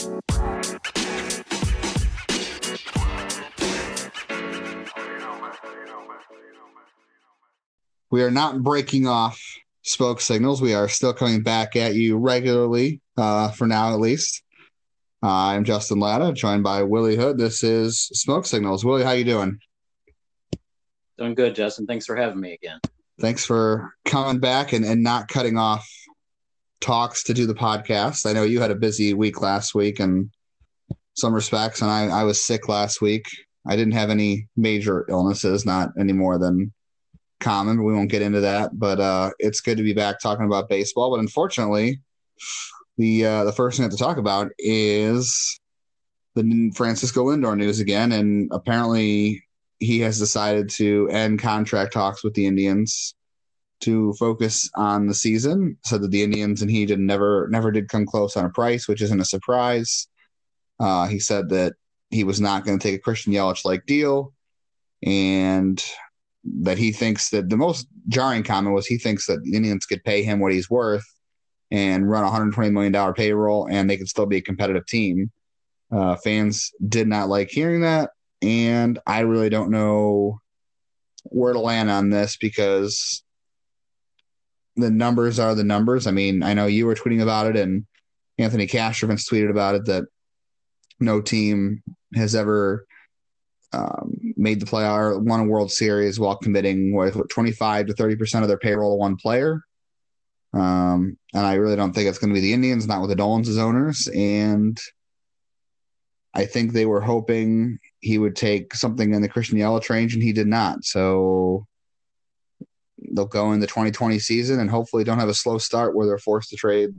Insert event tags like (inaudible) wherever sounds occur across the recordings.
We are not breaking off smoke signals. We are still coming back at you regularly, uh, for now at least. Uh, I'm Justin Lada, joined by Willie Hood. This is Smoke Signals. Willie, how you doing? Doing good, Justin. Thanks for having me again. Thanks for coming back and, and not cutting off talks to do the podcast. I know you had a busy week last week in some respects, and I, I was sick last week. I didn't have any major illnesses, not any more than common. We won't get into that, but uh, it's good to be back talking about baseball. But unfortunately, the uh, the first thing I have to talk about is the Francisco Lindor news again, and apparently he has decided to end contract talks with the Indians to focus on the season. Said that the Indians and he did never never did come close on a price, which isn't a surprise. Uh, he said that he was not going to take a Christian Yelich like deal, and that he thinks that the most jarring comment was he thinks that the Indians could pay him what he's worth and run a 120 million dollar payroll and they could still be a competitive team. Uh, fans did not like hearing that, and I really don't know where to land on this because the numbers are the numbers. I mean, I know you were tweeting about it, and Anthony Castrovince tweeted about it that no team has ever um, made the playoff, won a World Series while committing what 25 to 30 percent of their payroll to one player. Um, and I really don't think it's going to be the Indians, not with the Dolans as owners. And I think they were hoping he would take something in the Christian Yelich range, and he did not. So they'll go in the 2020 season and hopefully don't have a slow start where they're forced to trade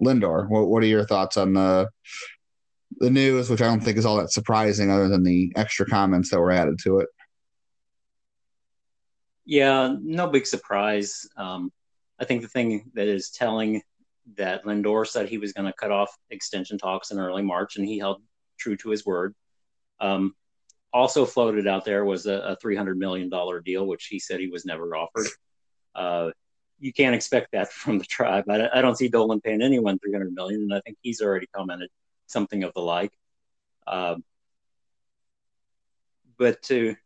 Lindor. What, what are your thoughts on the the news, which I don't think is all that surprising, other than the extra comments that were added to it. Yeah, no big surprise. Um, I think the thing that is telling that Lindor said he was going to cut off extension talks in early March, and he held true to his word. Um, also floated out there was a, a $300 million deal, which he said he was never offered. Uh, you can't expect that (laughs) from the tribe. I, I, don't see Dolan paying anyone 300 million, and I think he's already commented something of the like. Um, but to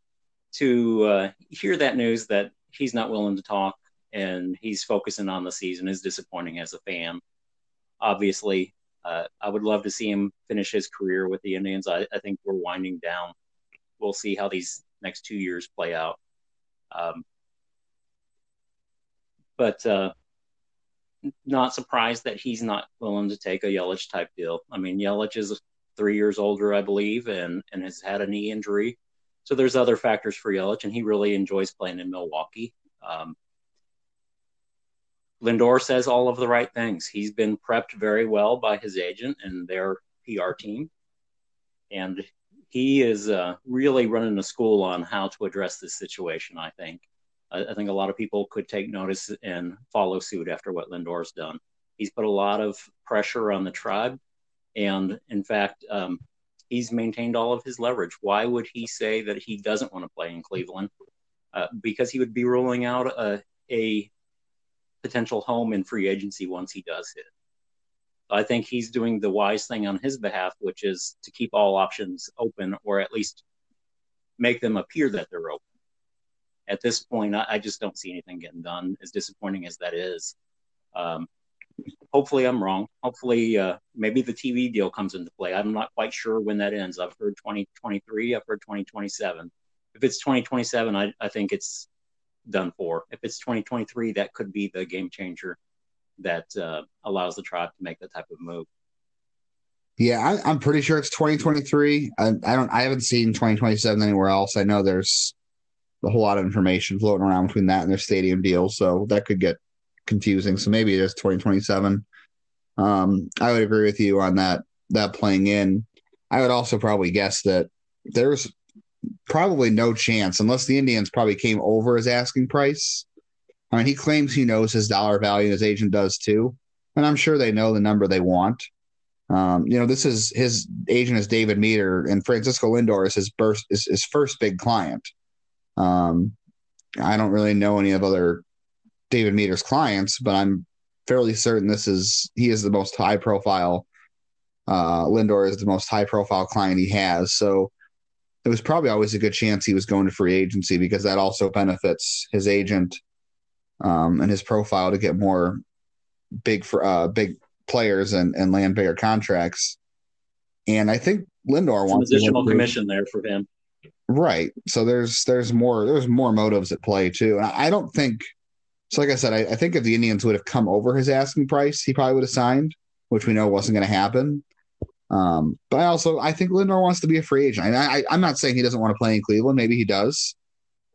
to uh, hear that news that he's not willing to talk and he's focusing on the season is disappointing as a fan. Obviously, uh, I would love to see him finish his career with the Indians. I, I, think we're winding down. We'll see how these next two years play out. Um, but uh, not surprised that he's not willing to take a Yelich type deal. I mean, Yelich is three years older, I believe, and and has had a knee injury. So there's other factors for Yelich, and he really enjoys playing in Milwaukee. Um, Lindor says all of the right things. He's been prepped very well by his agent and their PR team, and he is uh, really running a school on how to address this situation. I think. I, I, think a lot of people could take notice and follow suit after what Lindor's done. He's put a lot of pressure on the tribe, and in fact, um, he's maintained all of his leverage. Why would he say that he doesn't want to play in Cleveland? Uh, because he would be ruling out a, a potential home in free agency once he does hit. I think he's doing the wise thing on his behalf, which is to keep all options open or at least make them appear that they're open at this point, I, I, just don't see anything getting done. As disappointing as that is, um, hopefully I'm wrong. Hopefully, uh, maybe the TV deal comes into play. I'm not quite sure when that ends. I've heard 2023. I've heard 2027. If it's 2027, I, I think it's done for. If it's 2023, that could be the game changer that uh, allows the tribe to make that type of move. Yeah, I, am pretty sure it's 2023. I, I, don't. I haven't seen 2027 anywhere else. I know there's a whole lot of information floating around between that and their stadium deal. So that could get confusing. So maybe it is 2027. Um, I would agree with you on that, that playing in. I would also probably guess that there's probably no chance unless the Indians probably came over his asking price. I mean, he claims he knows his dollar value, and his agent does too. And I'm sure they know the number they want. Um, you know, this is his agent is David Meter, and Francisco Lindor is his, burst, is his first big client. Um, I don't really know any of other David Meter's clients, but I'm fairly certain this is he is the most high profile Uh, Lindor is the most high profile client he has. So it was probably always a good chance he was going to free agency because that also benefits his agent um, and his profile to get more big for uh, big players and, and land bigger contracts. And I think Lindor Some wants additional commission there for him. Right. So there's there's more there's more motives at play too. And I, don't think so. Like I said, I, I, think if the Indians would have come over his asking price, he probably would have signed, which we know wasn't going to happen. Um, but I also I think Lindor wants to be a free agent. I, I I'm not saying he doesn't want to play in Cleveland. Maybe he does.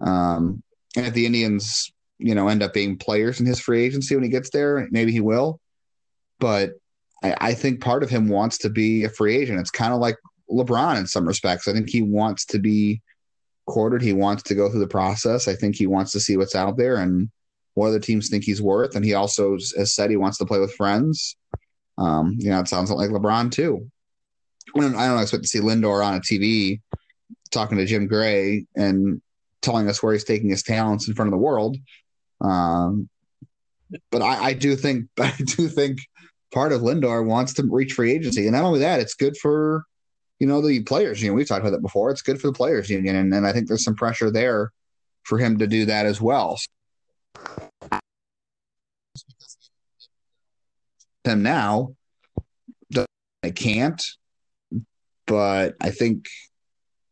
Um, and if the Indians you know end up being players in his free agency when he gets there, maybe he will. But I, I think part of him wants to be a free agent. It's kind of like LeBron in some respects. I think he wants to be quartered. He wants to go through the process. I think he wants to see what's out there and what other teams think he's worth. And he also has said he wants to play with friends. Um, you know, it sounds like LeBron too. I don't, I don't expect to see Lindor on a TV talking to Jim Gray and telling us where he's taking his talents in front of the world. Um, but I, I do think (laughs) I do think part of Lindor wants to reach free agency, and not only that, it's good for you know, the players union. We've talked about that before. It's good for the players union, and, and I think there's some pressure there for him to do that as well. Him now, I can't, but I think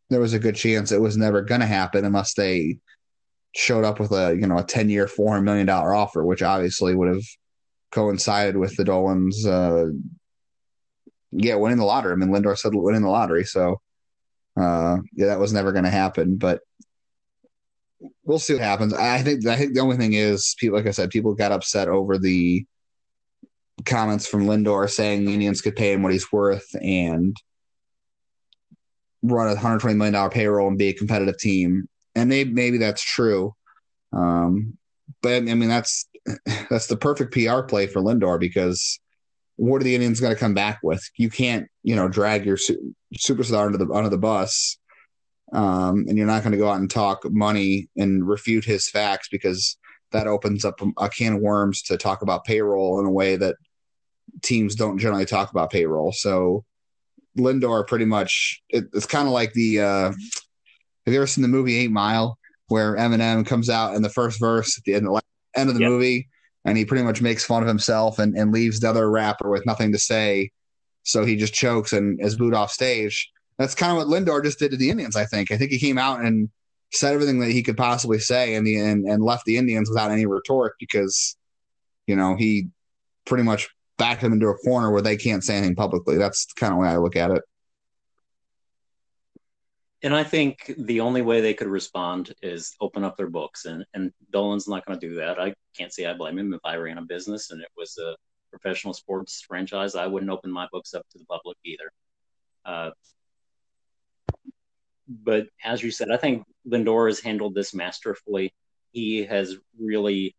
there was a good chance it was never going to happen unless they showed up with a you know a 10 year 400 million dollar offer which obviously would have coincided with the Dolans uh, yeah, winning the lottery. I mean, Lindor said winning the lottery, so uh, yeah, that was never going to happen. But we'll see what happens. I think I think the only thing is, people, like I said, people got upset over the comments from Lindor saying Indians could pay him what he's worth and run a hundred twenty million dollar payroll and be a competitive team. And maybe maybe that's true. Um, but I mean that's that's the perfect PR play for Lindor because what are the Indians going to come back with? You can't, you know, drag your su- superstar under the under the bus, um, and you're not going to go out and talk money and refute his facts because that opens up a, can of worms to talk about payroll in a way that teams don't generally talk about payroll. So Lindor pretty much it, it's kind of like the uh, have you ever seen the movie Eight Mile where Eminem comes out in the first verse at the end, the end of the yep. movie and he pretty much makes fun of himself and, and leaves the other rapper with nothing to say. So he just chokes and is booed off stage. That's kind of what Lindor just did to the Indians, I think. I think he came out and said everything that he could possibly say and the and, and left the Indians without any retort because, you know, he pretty much backed them into a corner where they can't say anything publicly. That's kind of the way I look at it. And I think the only way they could respond is open up their books, and and Dolan's not going to do that. I can't say I blame him. If I ran a business and it was a professional sports franchise, I wouldn't open my books up to the public either. Uh, but as you said, I think Lindor has handled this masterfully. He has really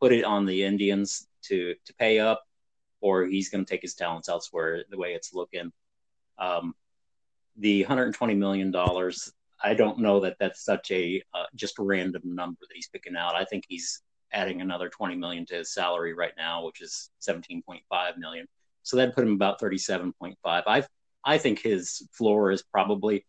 put it on the Indians to to pay up, or he's going to take his talents elsewhere. The way it's looking, um, the 120 million dollars i don't know that that's such a uh, just random number that he's picking out. I think he's adding another 20 million to his salary right now which is 17.5 million. So that put him about 37.5 i i think his floor is probably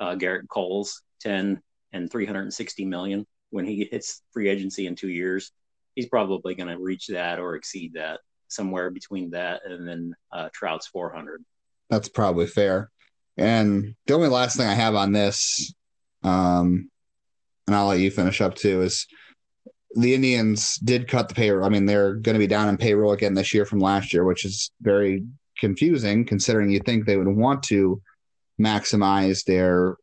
uh, gerrit cole's 10 and 360 million. When he hits free agency in two years he's probably going to reach that or exceed that somewhere between that and then uh, trout's 400 that's probably fair and the only last thing I have on this, um, and I'll let you finish up too, is the Indians did cut the payroll. I mean, they're going to be down in payroll again this year from last year, which is very confusing considering you think they would want to maximize their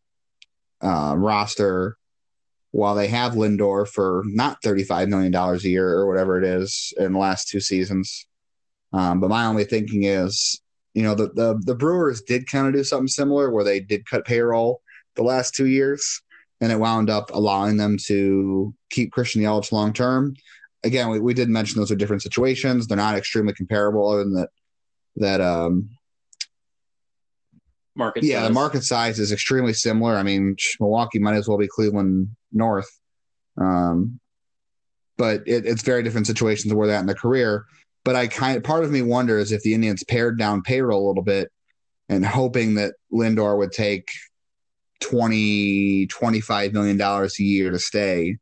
uh, roster while they have Lindor for not $35 million a year or whatever it is in the last two seasons. Um, but my only thinking is you know, the the, the Brewers did kind of do something similar where they did cut payroll the last two years, and it wound up allowing them to keep Christian Yelich long term. Again, we, we did mention those are different situations. They're not extremely comparable, other than that that um market yeah size. the market size is extremely similar i mean milwaukee might as well be cleveland north um but it, it's very different situations where they're at in their career but I kind of part of me wonders if the Indians pared down payroll a little bit, and hoping that Lindor would take 20, 25 million dollars a year to stay.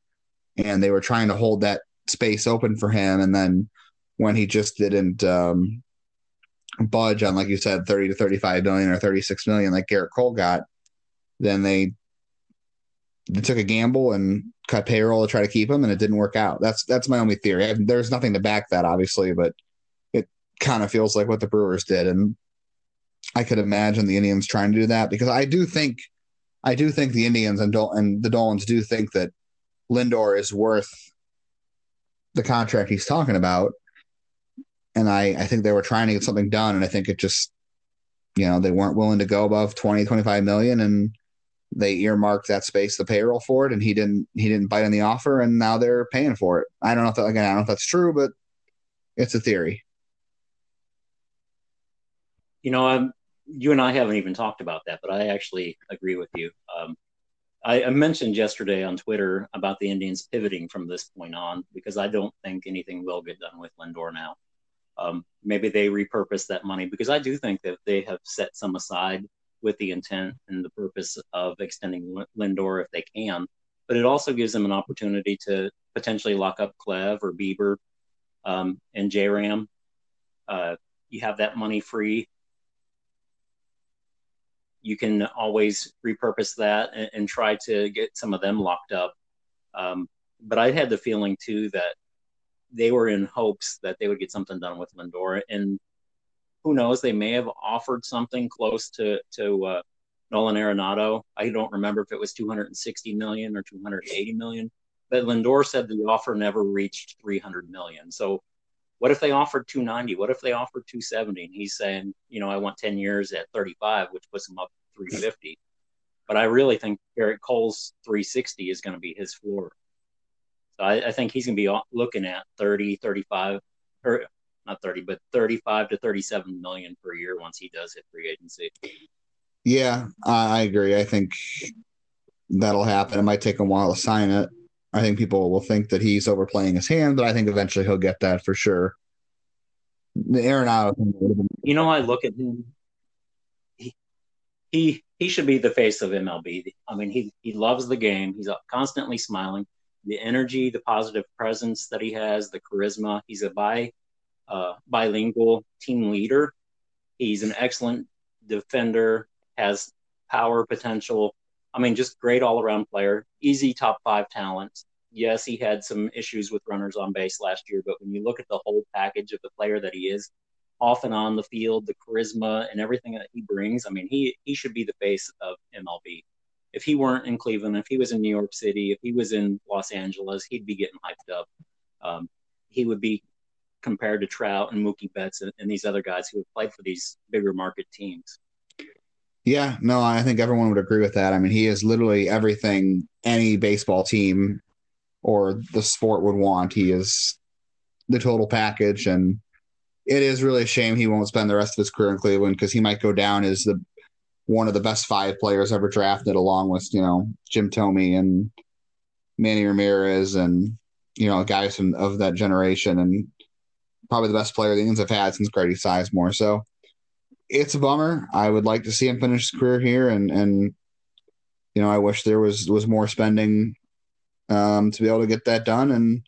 And they were trying to hold that space open for him. And then when he just didn't um, budge on, like you said, 30 to 35 million or 36 million, like Gerrit Cole got, then they they took a gamble and cut payroll to try to keep him, and it didn't work out. That's that's my only theory. I, there's nothing to back that, obviously, but it kind of feels like what the Brewers did, and I could imagine the Indians trying to do that because I do think, I do think the Indians and Dol- and the Dolans do think that Lindor is worth the contract he's talking about, and I I think they were trying to get something done, and I think it just, you know, they weren't willing to go above 20, 25 million, and they earmarked that space, the payroll for it, and he didn't he didn't bite on the offer, and now they're paying for it. I don't know if that, again, I don't know if that's true, but it's a theory. You know, I'm, you and I haven't even talked about that, but I actually agree with you. Um, I, I, mentioned yesterday on Twitter about the Indians pivoting from this point on because I don't think anything will get done with Lindor now. Um, maybe they repurpose that money because I do think that they have set some aside with the intent and the purpose of extending Lindor if they can. But it also gives them an opportunity to potentially lock up Clev or Bieber um, and JRAM. Uh, you have that money free. You can always repurpose that and, and try to get some of them locked up. Um, but I had the feeling too that they were in hopes that they would get something done with Lindor, and who knows? They may have offered something close to to uh, Nolan Arenado. I don't remember if it was 260 million or 280 million. But Lindor said the offer never reached 300 million. So what if they offered 290? What if they offered 270? And he's saying, you know, I want 10 years at 35, which puts him up 350. But I really think Gerrit Cole's 360 is going to be his floor. So I, I think he's going to be looking at 30, 35, or not 30, but 35 to 37 million per year once he does hit free agency. Yeah, I agree. I think that'll happen. It might take a while to sign it. I think people will think that he's overplaying his hand, but I think eventually he'll get that for sure. The Arenado. You know, I look at him. He, he he should be the face of MLB. I mean, he he loves the game. He's constantly smiling. The energy, the positive presence that he has, the charisma. He's a bi uh, bilingual team leader. He's an excellent defender, has power potential. I mean, just great all around player, easy top five talent. Yes, he had some issues with runners on base last year, but when you look at the whole package of the player that he is, off and on the field, the charisma and everything that he brings, I mean, he he should be the face of MLB. If he weren't in Cleveland, if he was in New York City, if he was in Los Angeles, he'd be getting hyped up. Um, he would be compared to Trout and Mookie Betts and, and these other guys who have played for these bigger market teams. Yeah, no, I think everyone would agree with that. I mean, he is literally everything any baseball team or the sport would want. He is the total package, and it is really a shame he won't spend the rest of his career in Cleveland because he might go down as the one of the best five players ever drafted, along with you know Jim Thome and Manny Ramirez and you know guys from of that generation. And probably the best player the Indians have had since Grady Sizemore. So it's a bummer. I would like to see him finish his career here, and and you know I wish there was was more spending um, to be able to get that done. And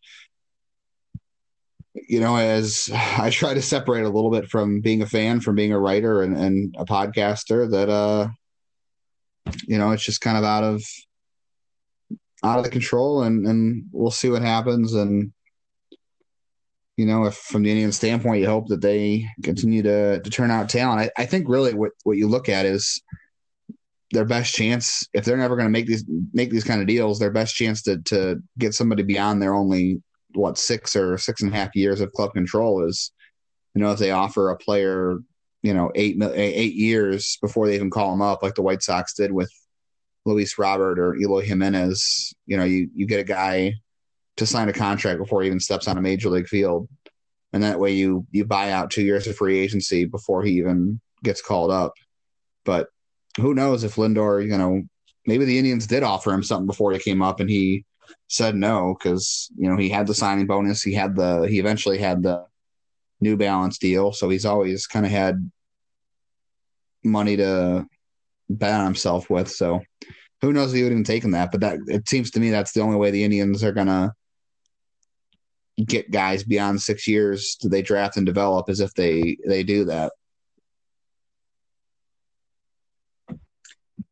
you know, as I try to separate a little bit from being a fan, from being a writer and, and a podcaster, that uh, you know, it's just kind of out of out of the control, and and we'll see what happens. And you know, if from the Indian standpoint, you hope that they continue to to turn out talent. I, I think really what what you look at is their best chance if they're never going to make these make these kind of deals. Their best chance to to get somebody beyond their only what six or six and a half years of club control is, you know, if they offer a player, you know, eight eight years before they even call him up, like the White Sox did with Luis Robert or Eloy Jimenez. You know, you you get a guy to sign a contract before he even steps on a major league field. And that way you you buy out two years of free agency before he even gets called up. But who knows if Lindor, you know, maybe the Indians did offer him something before he came up and he said no because you know he had the signing bonus, he had the he eventually had the New Balance deal, so he's always kind of had money to bet on himself with. So who knows if he would have taken that? But that it seems to me that's the only way the Indians are gonna get guys beyond six years do they draft and develop as if they they do that.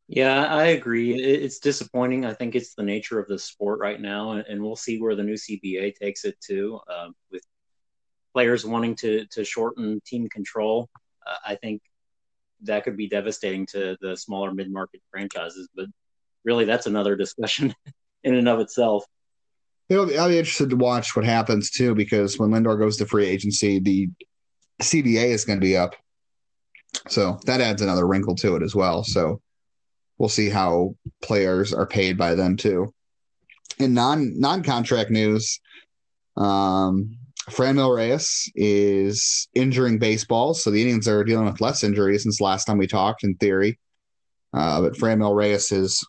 Yeah, I agree. It's disappointing. I think it's the nature of the sport right now, and we'll see where the new CBA takes it to. Uh, with players wanting to to shorten team control, uh, I think that could be devastating to the smaller mid market franchises. But really, that's another discussion (laughs) in and of itself. It'll be, I'll be interested to watch what happens too, because when Lindor goes to free agency, the CBA is going to be up, so that adds another wrinkle to it as well. So we'll see how players are paid by them too. In non non contract news, um, Franmil Reyes is injuring baseball, so the Indians are dealing with less injuries since last time we talked. In theory, uh, but Franmil Reyes is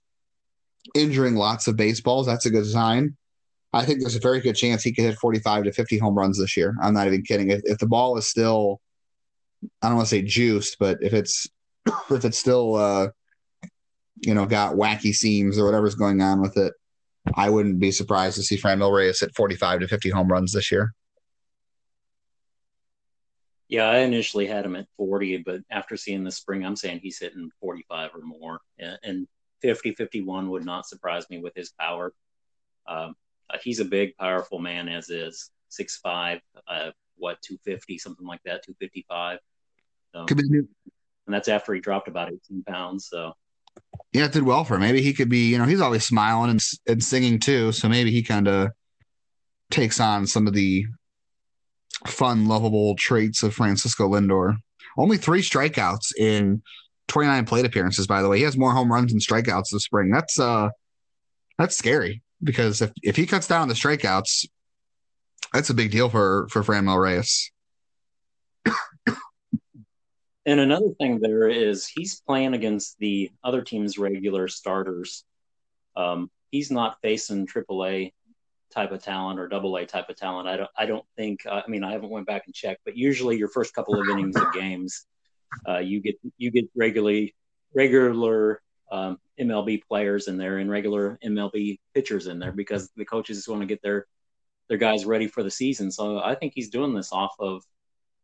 injuring lots of baseballs. That's a good sign. I think there's a very good chance he could hit 45 to 50 home runs this year. I'm not even kidding. If, if the ball is still, I don't want to say juiced, but if it's (coughs) if it's still uh, you know, got wacky seams or whatever's going on with it, I wouldn't be surprised to see Franmil Reyes hit 45 to 50 home runs this year. Yeah, I initially had him at 40, but after seeing the spring, I'm saying he's hitting 45 or more. And 50, 51 would not surprise me with his power. Um, he's a big, powerful man, as is 6'5, uh, what, 250, something like that, 255. So, and that's after he dropped about 18 pounds. So yeah, it did well for him. Maybe he could be, you know, he's always smiling and, and singing too. So maybe he kind of takes on some of the fun, lovable traits of Francisco Lindor. Only three strikeouts in 29 plate appearances, by the way. He has more home runs and strikeouts this spring. That's uh that's scary because if, if he cuts down the strikeouts, that's a big deal for for Franmil Reyes. (coughs) And another thing there is he's playing against the other team's regular starters. Um, he's not facing AAA type of talent or double A type of talent. I don't I don't think uh, I mean I haven't went back and checked, but usually your first couple of innings of games, uh, you get you get regularly regular um, MLB players in there and regular MLB pitchers in there because the coaches just want to get their their guys ready for the season. So I think he's doing this off of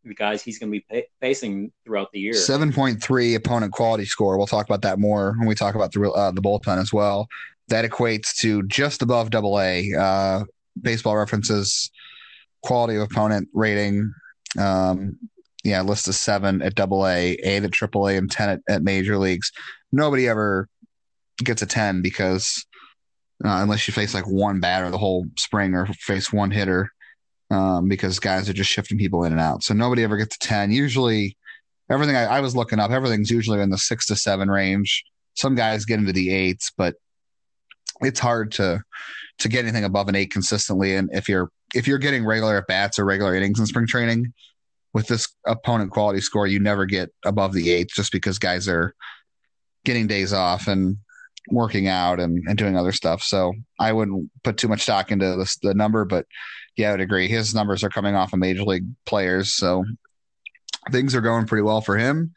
the guys he's going to be facing throughout the year. Seven point three opponent quality score. We'll talk about that more when we talk about the uh, the bullpen as well. That equates to just above Double A. Uh, baseball references quality of opponent rating. Um, yeah, list of seven at Double A, eight at Triple A, and ten at, at major leagues. Nobody ever gets a ten because uh, unless you face like one batter the whole spring or face one hitter um, because guys are just shifting people in and out. So nobody ever gets to 10. Usually, everything I, I, was looking up, everything's usually in the six to seven range. Some guys get into the eights, but it's hard to to get anything above an eight consistently. And if you're if you're getting regular at bats or regular innings in spring training with this opponent quality score, you never get above the eights just because guys are getting days off and working out and, and doing other stuff. So I wouldn't put too much stock into this, the number, but yeah, I would agree. His numbers are coming off of major league players, so things are going pretty well for him.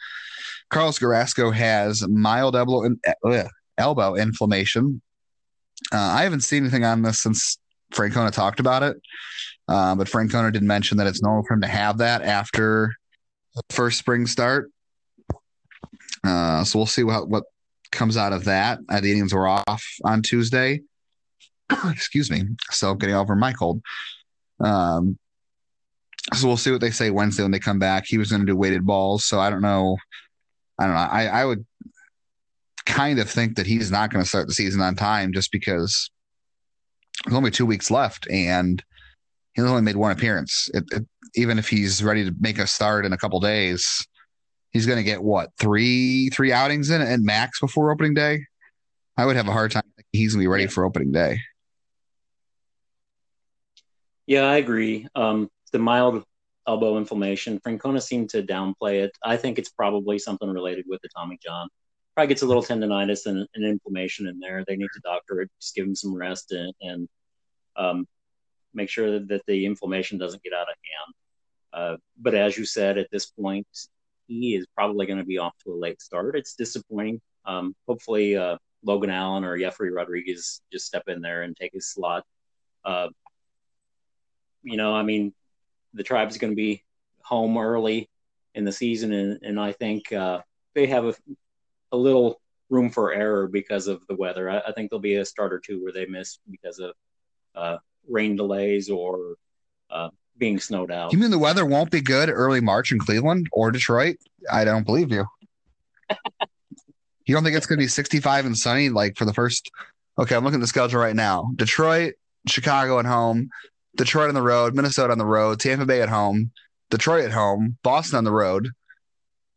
Carlos Carrasco has mild elbow, uh, elbow inflammation. Uh, I haven't seen anything on this since Francona talked about it, uh, but Francona did mention that it's normal for him to have that after the first spring start. Uh, so we'll see what what comes out of that. Uh, the Indians were off on Tuesday. (coughs) Excuse me. So getting over my cold. Um, so we'll see what they say Wednesday when they come back. He was going to do weighted balls, so I don't know. I don't know. I, I would kind of think that he's not going to start the season on time just because there's only two weeks left and he's only made one appearance. It, it, even if he's ready to make a start in a couple days, he's going to get what three three outings in and max before opening day. I would have a hard time he's going to be ready for opening day. Yeah, I agree. Um, the mild elbow inflammation, Francona seemed to downplay it. I think it's probably something related with the Tommy John. Probably gets a little tendonitis and an inflammation in there. They need to doctor it, just give him some rest and, and um, make sure that, that, the inflammation doesn't get out of hand. Uh, but as you said, at this point, he is probably going to be off to a late start. It's disappointing. Um, hopefully, uh, Logan Allen or Jefry Rodriguez just step in there and take his slot. Uh, you know, I mean, the tribe's going to be home early in the season, and, and I think uh, they have a, a little room for error because of the weather. I, I, think there'll be a start or two where they miss because of uh, rain delays or uh, being snowed out. You mean the weather won't be good early March in Cleveland or Detroit? I don't believe you. you don't think it's going to be 65 and sunny like for the first? Okay, I'm looking at the schedule right now. Detroit, Chicago at home, Detroit on the road, Minnesota on the road, Tampa Bay at home, Detroit at home, Boston on the road,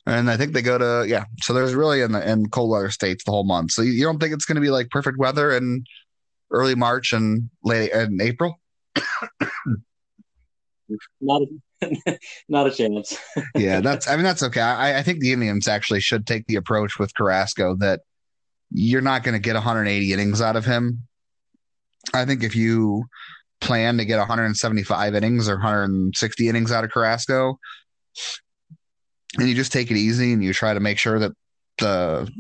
and I think they go to yeah. So there's really in the in cold weather states the whole month. So you don't think it's going to be like perfect weather in early March and late in April? Not a, (laughs) not a chance. (laughs) yeah, that's. I mean, that's okay. I, I think the Indians actually should take the approach with Carrasco that you're not going to get 180 innings out of him. I think if you plan to get 175 innings or 160 innings out of Carrasco, and you just take it easy and you try to make sure that the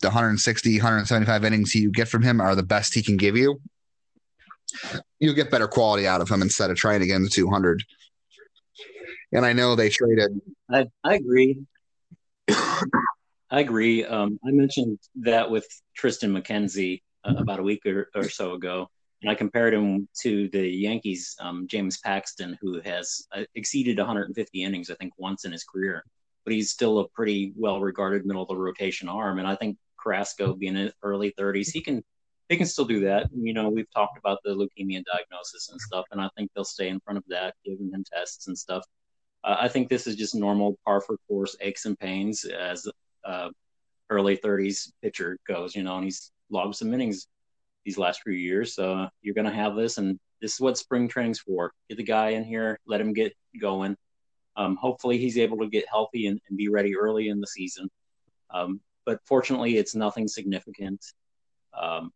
the 160 175 innings you get from him are the best he can give you you'll get better quality out of him instead of trying to get him to 200 and i know they traded. I, I agree. I agree. Um, i mentioned that with Triston McKenzie uh, about a week or, or so ago and I compared him to the Yankees, um, James Paxton, who has uh, exceeded 150 innings, I think, once in his career. But he's still a pretty well-regarded middle of the rotation arm, and I think Carrasco, being in early 30s, he can he can still do that. You know, we've talked about the leukemia diagnosis and stuff, and I think they'll stay in front of that, giving him tests and stuff. Uh, I think this is just normal par for course aches and pains as uh, early 30s pitcher goes. You know, and he's logged some innings these last few years. So you're going to have this, and this is what spring training's for. Get the guy in here, let him get going. Um, hopefully, he's able to get healthy and, and be ready early in the season. Um, but fortunately, it's nothing significant. Um,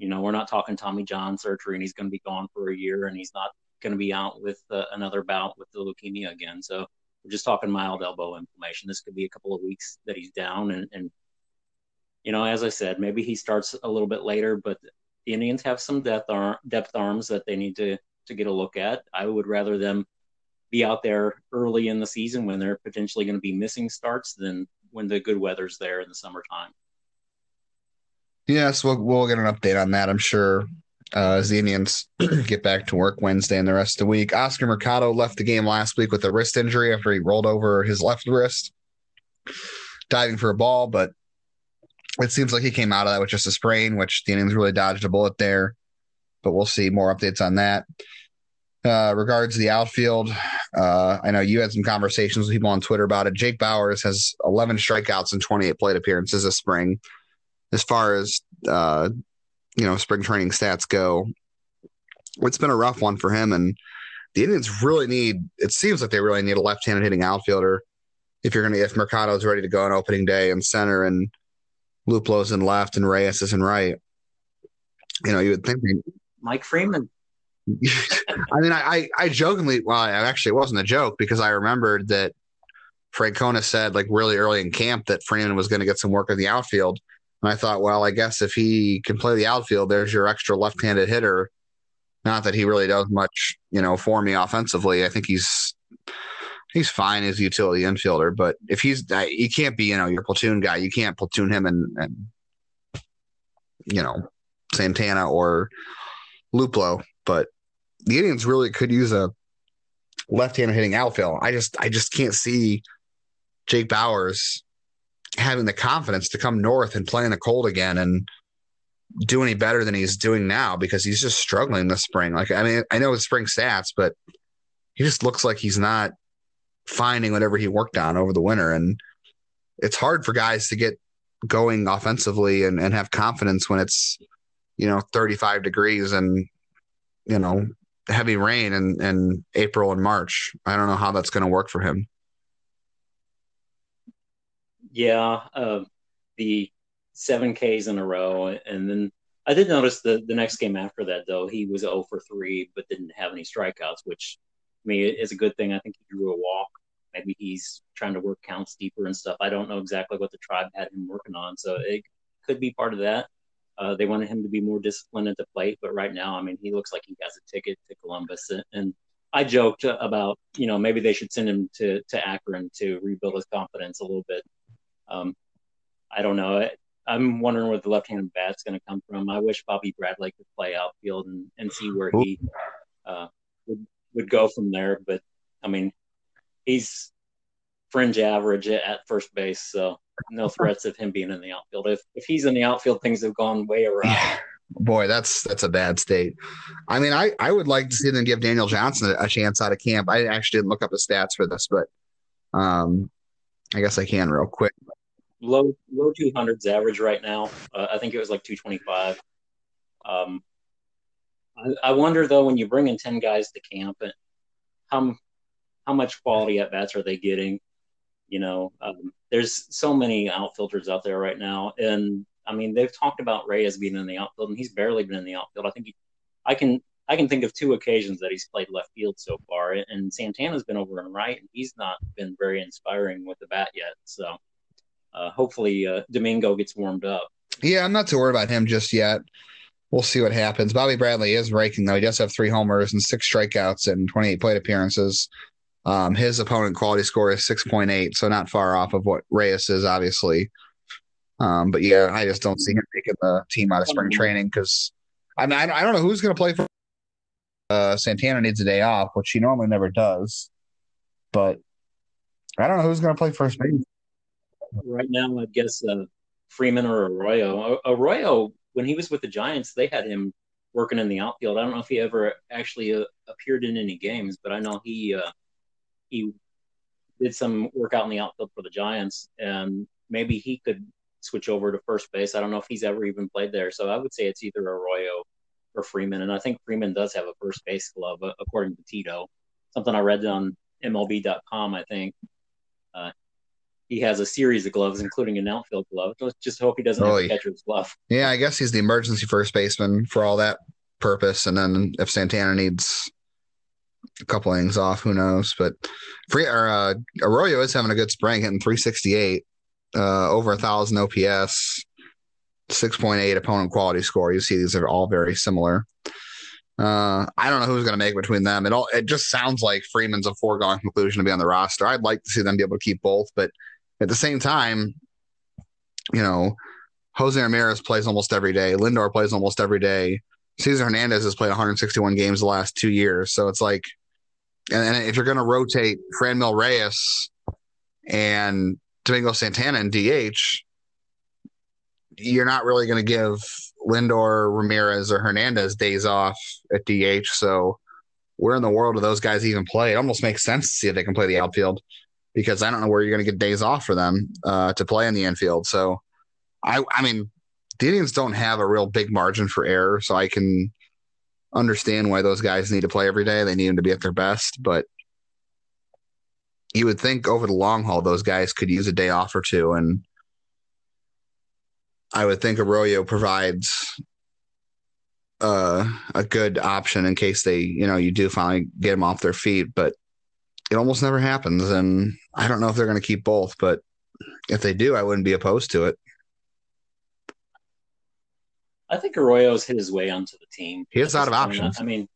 you know, we're not talking Tommy John surgery, and he's going to be gone for a year, and he's not going to be out with uh, another bout with the leukemia again. So we're just talking mild elbow inflammation. This could be a couple of weeks that he's down, and, and you know, as I said, maybe he starts a little bit later, but the Indians have some depth depth arms that they need to to get a look at. I would rather them be out there early in the season when they're potentially going to be missing starts than when the good weather's there in the summertime. Yes, we'll we'll get an update on that. I'm sure uh, as the Indians (clears throat) get back to work Wednesday and the rest of the week. Oscar Mercado left the game last week with a wrist injury after he rolled over his left wrist diving for a ball, but it seems like he came out of that with just a sprain, which the Indians really dodged a bullet there. But we'll see more updates on that. Uh, regards the outfield, uh, I know you had some conversations with people on Twitter about it. Jake Bauers has 11 strikeouts and 28 plate appearances this spring. As far as uh, you know, spring training stats go, it's been a rough one for him. And the Indians really need. It seems like they really need a left-handed hitting outfielder if you're going to if Mercado's ready to go on opening day in center and Luplow's in left and Reyes is in right. You know, you would think Mike Freeman. (laughs) I mean, I, I, I jokingly, well, I actually, it wasn't a joke because I remembered that Francona said like really early in camp that Freeman was going to get some work in the outfield. And I thought, well, I guess if he can play the outfield, there's your extra left-handed hitter. Not that he really does much, you know, for me offensively. I think he's he's fine as a utility infielder, but if he's he can't be you know your platoon guy. You can't platoon him and, and you know Santana or Luplow. But the Indians really could use a left-handed hitting outfield. I just I just can't see Jake Bauers having the confidence to come north and play in the cold again and do any better than he's doing now because he's just struggling this spring. Like I mean, I know it's spring stats, but he just looks like he's not finding whatever he worked on over the winter. And it's hard for guys to get going offensively and, and have confidence when it's, you know, 35 degrees and, you know, heavy rain in, in April and March. I don't know how that's going to work for him. Yeah. Uh, the seven Ks in a row. And then I did notice the, the next game after that, though, he was 0 for 3, but didn't have any strikeouts, which I mean, is a good thing. I think he drew a walk maybe he's trying to work counts deeper and stuff. I don't know exactly what the tribe had him working on, so it could be part of that. Uh, they wanted him to be more disciplined at the plate, but right now, I mean, he looks like he has a ticket to Columbus. And I joked about, you know, maybe they should send him to to Akron to rebuild his confidence a little bit. Um, I don't know. I'm wondering where the left-handed bat's going to come from. I wish Bobby Bradley could play outfield and, and see where he uh, would would go from there. But I mean, he's fringe average at first base, so no threats of him being in the outfield. If if he's in the outfield, things have gone way around. Boy, that's that's a bad state. I mean, I, I would like to see them give Daniel Johnson a, a chance out of camp. I actually didn't look up the stats for this, but um, I guess I can real quick. Low low two hundreds average right now. Uh, I think it was like two twenty five. Um, I, I wonder though when you bring in ten guys to camp, how how much quality at bats are they getting? You know, um, there's so many outfielders out there right now, and I mean they've talked about Reyes being in the outfield, and he's barely been in the outfield. I think he, I can I can think of two occasions that he's played left field so far, and Santana's been over and right, and he's not been very inspiring with the bat yet. So uh, hopefully uh, Domingo gets warmed up. Yeah, I'm not too worried about him just yet. We'll see what happens. Bobby Bradley is raking though. He does have three homers and six strikeouts and 28 plate appearances. Um, his opponent quality score is 6.8, so not far off of what Reyes is, obviously. Um, but yeah, I just don't see him taking the team out of spring training because I mean, I, don't know who's going to play for. Uh, Santana needs a day off, which he normally never does. But I don't know who's going to play first base. Right now, I guess uh, Freeman or Arroyo. Arroyo, when he was with the Giants, they had him working in the outfield. I don't know if he ever actually uh, appeared in any games, but I know he uh, he did some work out in the outfield for the Giants, and maybe he could switch over to first base. I don't know if he's ever even played there, so I would say it's either Arroyo or Freeman, and I think Freeman does have a first base glove uh, according to Tito. Something I read on MLB.com, I think. Uh, he has a series of gloves, including an outfield glove. Let's just hope he doesn't have a catcher's glove. Yeah, I guess he's the emergency first baseman for all that purpose. And then if Santana needs a couple innings off. Who knows? But free or uh, Arroyo is having a good spring, hitting 368, uh, over a thousand OPS, 6.8 opponent quality score. You see, these are all very similar. Uh, I don't know who's going to make between them. It all it just sounds like Freeman's a foregone conclusion to be on the roster. I'd like to see them be able to keep both, but at the same time, you know, Jose Ramirez plays almost every day. Lindor plays almost every day. Cesar Hernandez has played 161 games the last two years, so it's like and, and if you're going to rotate Franmil Reyes and Domingo Santana and DH, you're not really going to give Lindor, Ramirez, or Hernandez days off at DH. So where in the world do those guys even play? It almost makes sense to see if they can play the outfield because I don't know where you're going to get days off for them uh, to play in the infield. So I, I mean, the Indians don't have a real big margin for error, so I can understand why those guys need to play every day. They need them to be at their best, but you would think over the long haul those guys could use a day off or two and I would think Arroyo provides uh, a good option in case they, you know, you do finally get them off their feet, but it almost never happens. And I don't know if they're going to keep both, but if they do, I wouldn't be opposed to it. I think Arroyo's hit his way onto the team. He is out of options. I mean,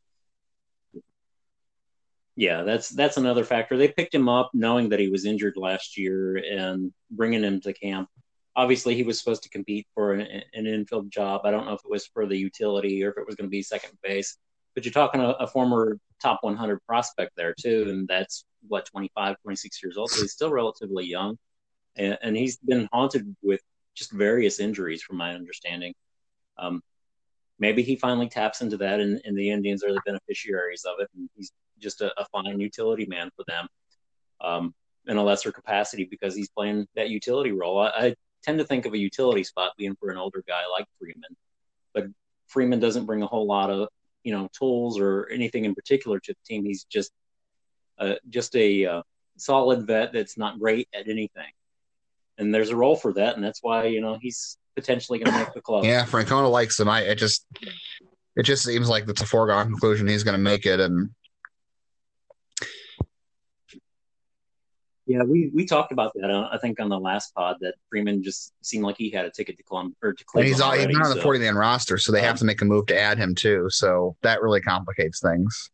yeah, that's that's another factor. They picked him up knowing that he was injured last year and bringing him to camp. Obviously, he was supposed to compete for an, an infield job. I don't know if it was for the utility or if it was going to be second base. But you're talking a, a former top 100 prospect there too, and that's what 25, 26 years old. So he's still relatively young, and, and he's been haunted with just various injuries, from my understanding. Um, maybe he finally taps into that, and, and, the Indians are the beneficiaries of it. And he's just a, a fine utility man for them um, in a lesser capacity because he's playing that utility role. I, I, tend to think of a utility spot being for an older guy like Freeman, but Freeman doesn't bring a whole lot of you know tools or anything in particular to the team. He's just uh, just a uh, solid vet that's not great at anything, and there's a role for that, and that's why you know he's potentially going to make the club. Yeah, Francona likes him. I it just it just seems like it's a foregone conclusion he's going to make it, and Yeah, we, we talked about that. Uh, I think on the last pod that Freeman just seemed like he had a ticket to Columbus or to Cleveland. And he's, all, already, he's not on the 40 man roster, so they have Um, to make a move to add him too. So that really complicates things.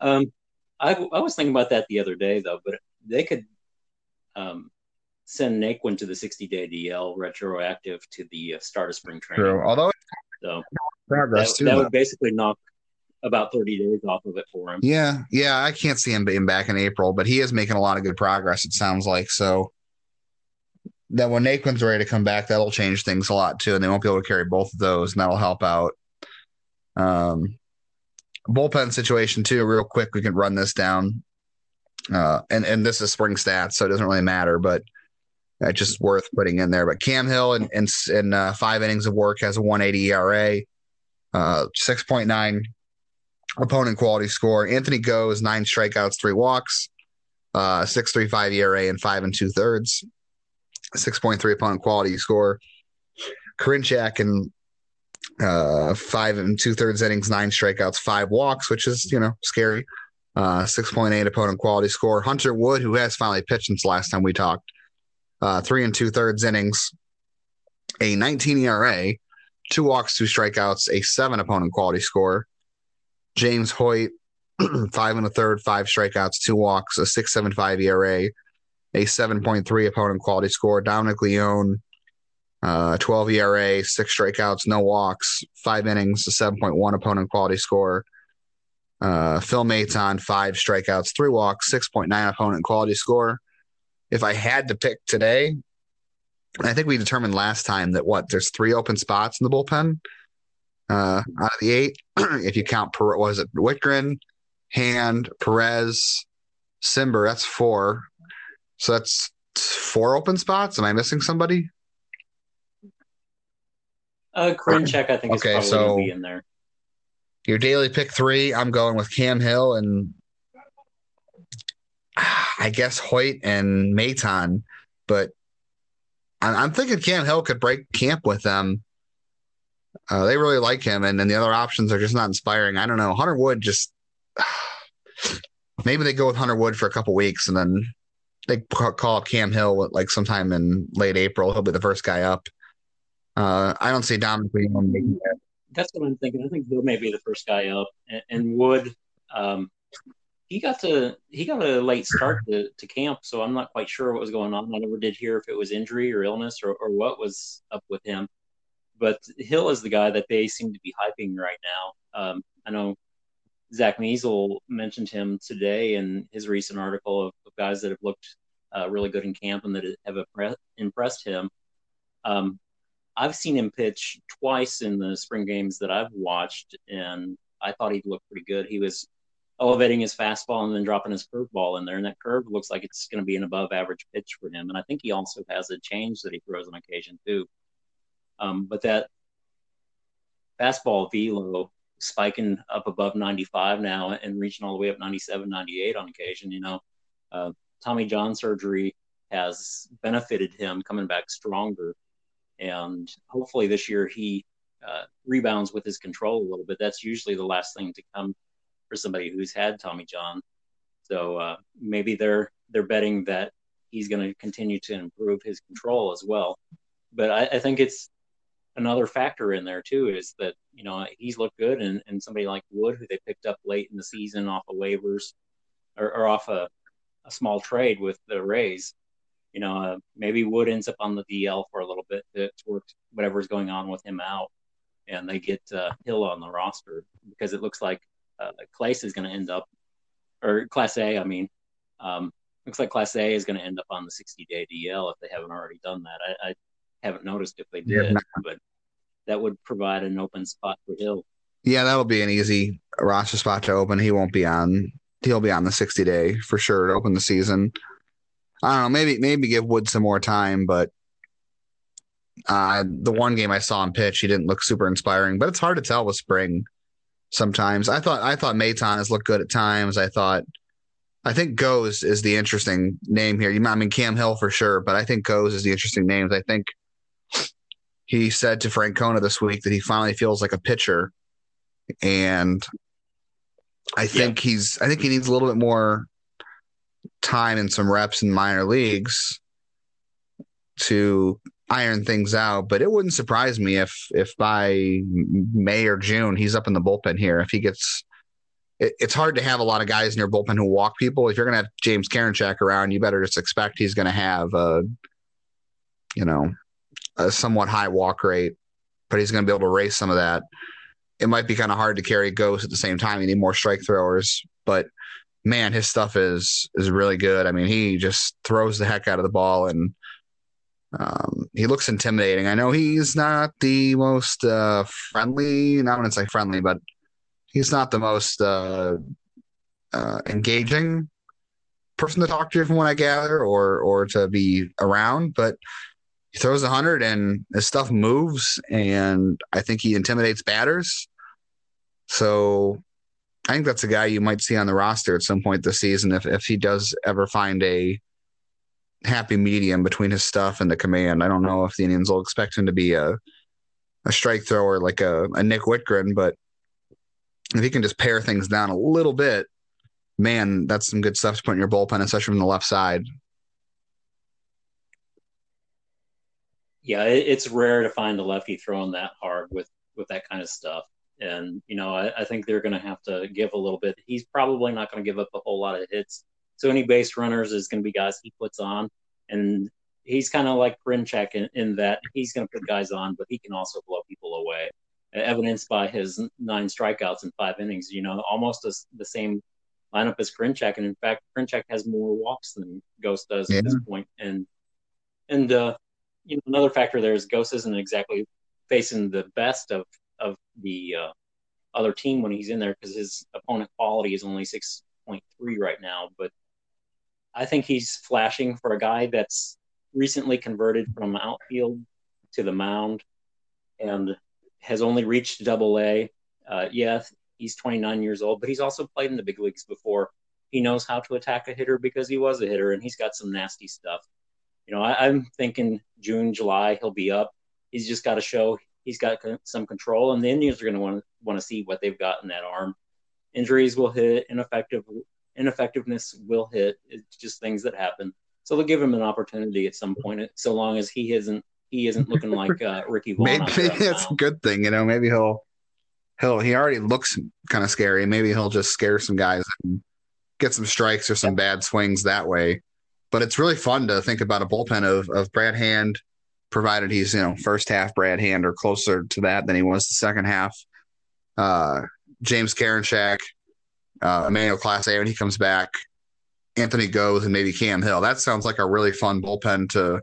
Um, I, I was thinking about that the other day though, but they could um, send Naquin to the 60 day DL retroactive to the uh, start of spring training. True. Although So progress that, too. that would basically knock about 30 days off of it for him. Yeah, yeah, I can't see him being back in April, but he is making a lot of good progress. It sounds like so. That when Naquin's ready to come back, that'll change things a lot too, and they won't be able to carry both of those, and that'll help out. Um, bullpen situation too, real quick. We can run this down, uh, and and this is spring stats, so it doesn't really matter, but uh, just worth putting in there. But Cam Hill in in, in uh, five innings of work has a 180 ERA, uh, 6.9 opponent quality score. Anthony Gose nine strikeouts, three walks, uh, six three five ERA and five and two thirds, six point three opponent quality score. Karinchak and uh, five and two thirds innings, nine strikeouts, five walks, which is you know scary. Uh, six point eight opponent quality score. Hunter Wood, who has finally pitched since last time we talked, uh, three and two thirds innings, a 19 ERA, two walks, two strikeouts, a seven opponent quality score. James Hoyt, (clears throat) five and a third, five strikeouts, two walks, a six seven five ERA, a seven point three opponent quality score. Dominic Leone, uh, twelve ERA, six strikeouts, no walks, five innings, a seven point one opponent quality score. Uh, Phil Maton, five strikeouts, three walks, six point nine opponent quality score. If I had to pick today, I think we determined last time that what there's three open spots in the bullpen uh, out of the eight. (clears throat) if you count, Per- was it Wittgren, Hand, Perez, Cimber? That's four. So that's four open spots. Am I missing somebody? Uh, Karinchak, I think, is Okay, probably so- going to be in there. Your daily pick three. I'm going with Cam Hill and (sighs) I guess Hoyt and Maton, but I'm, I'm thinking Cam Hill could break camp with them. Uh, they really like him, and then the other options are just not inspiring. I don't know. Hunter Wood just (sighs) maybe they go with Hunter Wood for a couple weeks, and then they call up Cam Hill like sometime in late April. He'll be the first guy up. Uh, I don't see Dominic making that. That's what I'm thinking. I think Bill may be the first guy up, and, and Wood. Um, he got to he got a late start to, to camp, so I'm not quite sure what was going on. I never did hear if it was injury or illness or, or what was up with him. But Hill is the guy that they seem to be hyping right now. Um, I know Zack Meisel mentioned him today in his recent article of, of guys that have looked uh, really good in camp and that have impre- impressed him. Um, I've seen him pitch twice in the spring games that I've watched, and I thought he looked pretty good. He was elevating his fastball and then dropping his curveball in there, and that curve looks like it's going to be an above average pitch for him. And I think he also has a change that he throws on occasion too. Um, but that fastball velo spiking up above 95 now and reaching all the way up 97, 98 on occasion, you know, uh, Tommy John surgery has benefited him coming back stronger. And hopefully this year he uh, rebounds with his control a little bit. That's usually the last thing to come for somebody who's had Tommy John. So uh, maybe they're they're betting that he's going to continue to improve his control as well. But I, I think it's another factor in there too is that you know he's looked good, and, and somebody like Wood, who they picked up late in the season off of waivers or, or off a, a small trade with the Rays, you know, uh, maybe Wood ends up on the DL for a little bit to, to work whatever's going on with him out, and they get uh, Hill on the roster because it looks like uh, is going to end up, or Clase, I mean, um, looks like Clase is going to end up on the 60 day DL if they haven't already done that. I, I haven't noticed if they did, no. but that would provide an open spot for Hill. Yeah, that'll be an easy roster spot to open. He won't be on. He'll be on the 60 day for sure to open the season. I don't know. Maybe maybe give Wood some more time, but uh, the one game I saw him pitch, he didn't look super inspiring. But it's hard to tell with spring. Sometimes I thought I thought Maton has looked good at times. I thought I think Gose is the interesting name here. You I mean Cam Hill for sure, but I think Gose is the interesting names. I think he said to Francona this week that he finally feels like a pitcher, and I think he's I think he needs a little bit more time and some reps in minor leagues to iron things out. But it wouldn't surprise me if if by May or June he's up in the bullpen here. If he gets, it, it's hard to have a lot of guys in your bullpen who walk people. If you're going to have James Karinchak around, you better just expect he's going to have a, you know, a somewhat high walk rate, but he's going to be able to race some of that. It might be kind of hard to carry Gose at the same time. You need more strike throwers, but man, his stuff is is really good. I mean, he just throws the heck out of the ball and um, he looks intimidating. I know he's not the most uh, friendly. Not going to say friendly, but he's not the most uh, uh, engaging person to talk to, from what I gather, or or to be around. But he throws a hundred, and his stuff moves, and I think he intimidates batters. So I think that's a guy you might see on the roster at some point this season if if he does ever find a happy medium between his stuff and the command. I don't know if the Indians will expect him to be a a strike thrower like a, a Nick Wittgren, but if he can just pare things down a little bit, man, that's some good stuff to put in your bullpen, especially from the left side. Yeah, it's rare to find a lefty throwing that hard with with that kind of stuff. And you know, I, I think they're going to have to give a little bit. He's probably not going to give up a whole lot of hits so any base runners is going to be guys he puts on, and he's kind of like Karinchak in, in that he's going to put guys on, but he can also blow people away. Evidenced by his nine strikeouts in five innings, you know, almost as, the same lineup as Karinchak, and in fact, Karinchak has more walks than Gose does yeah. at this point. And and uh, you know, another factor there is Gose isn't exactly facing the best of of the uh, other team when he's in there because his opponent quality is only six point three right now, but I think he's flashing for a guy that's recently converted from outfield to the mound and has only reached double A. Uh, yeah, he's 29 years old, but he's also played in the big leagues before. He knows how to attack a hitter because he was a hitter and he's got some nasty stuff. You know, I, am thinking June, July, he'll be up. He's just got to show he's got some control, and the Indians are going to want to want to see what they've got in that arm. Injuries will hit, ineffective ineffectiveness will hit. It's just things that happen. So they'll give him an opportunity at some point, so long as he isn't he isn't looking (laughs) like uh, Ricky Vaughn. maybe, maybe that's a good thing, you know. Maybe he'll he'll he already looks kind of scary. Maybe he'll just scare some guys and get some strikes or some bad swings that way. But it's really fun to think about a bullpen of of Brad Hand, provided he's you know first half Brad Hand or closer to that than he was the second half. Uh, James Karinchak, uh, Emmanuel Clase when he comes back, Anthony Gose and maybe Cam Hill. That sounds like a really fun bullpen to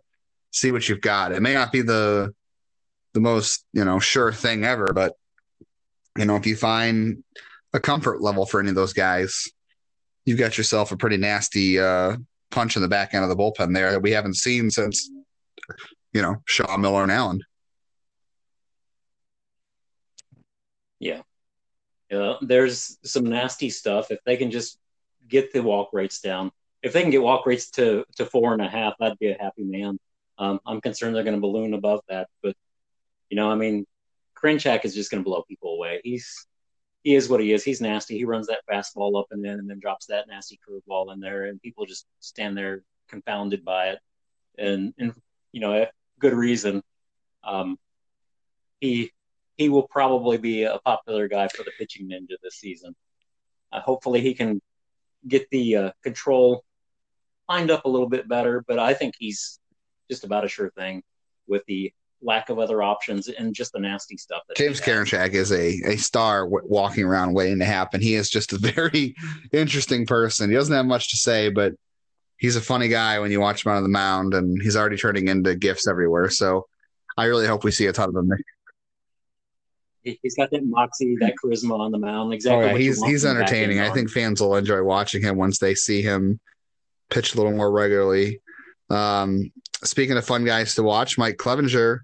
see what you've got. It may not be the the most you know sure thing ever, but you know if you find a comfort level for any of those guys, you've got yourself a pretty nasty uh, punch in the back end of the bullpen there that we haven't seen since you know Shaw, Miller, and Allen. Yeah, uh, there's some nasty stuff. If they can just get the walk rates down, if they can get walk rates to, to four and a half, I'd be a happy man. Um, I'm concerned they're going to balloon above that, but you know, I mean, Karinchak is just going to blow people away. He's he is what he is. He's nasty. He runs that fastball up and in, and then drops that nasty curveball in there, and people just stand there confounded by it, and and you know, good reason. Um, he he will probably be a popular guy for the pitching ninja this season. Uh, hopefully, he can get the uh, control lined up a little bit better, but I think he's just about a sure thing with the lack of other options and just the nasty stuff. James Karinchak is a, a star w- walking around waiting to happen. He is just a (laughs) very interesting person. He doesn't have much to say, but he's a funny guy when you watch him on the mound, and he's already turning into gifts everywhere. So I really hope we see a ton of him he's got that moxie, that charisma on the mound. Exactly. Oh, yeah. he's he's entertaining. I think fans will enjoy watching him once they see him pitch a little more regularly. Um, speaking of fun guys to watch, Mike Clevinger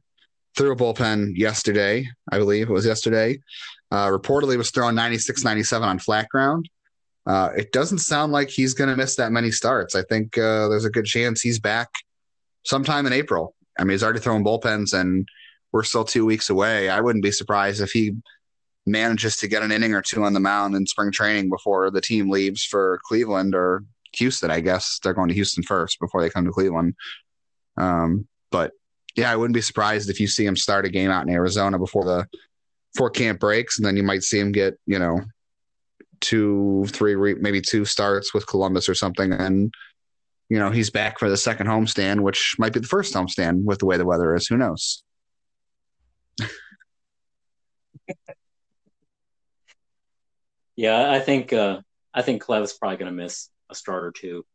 threw a bullpen yesterday. I believe it was yesterday. Uh, reportedly was throwing 96 97 on flat ground. Uh, it doesn't sound like he's going to miss that many starts. I think uh, there's a good chance he's back sometime in April. I mean, he's already throwing bullpens and we're still two weeks away. I wouldn't be surprised if he manages to get an inning or two on the mound in spring training before the team leaves for Cleveland or Houston. I guess they're going to Houston first before they come to Cleveland. Um, but yeah, I wouldn't be surprised if you see him start a game out in Arizona before the before camp breaks, and then you might see him get you know two, three, maybe two starts with Columbus or something, and you know he's back for the second homestand, which might be the first homestand with the way the weather is. Who knows? yeah, I think uh, I think Clev's probably going to miss a start or two.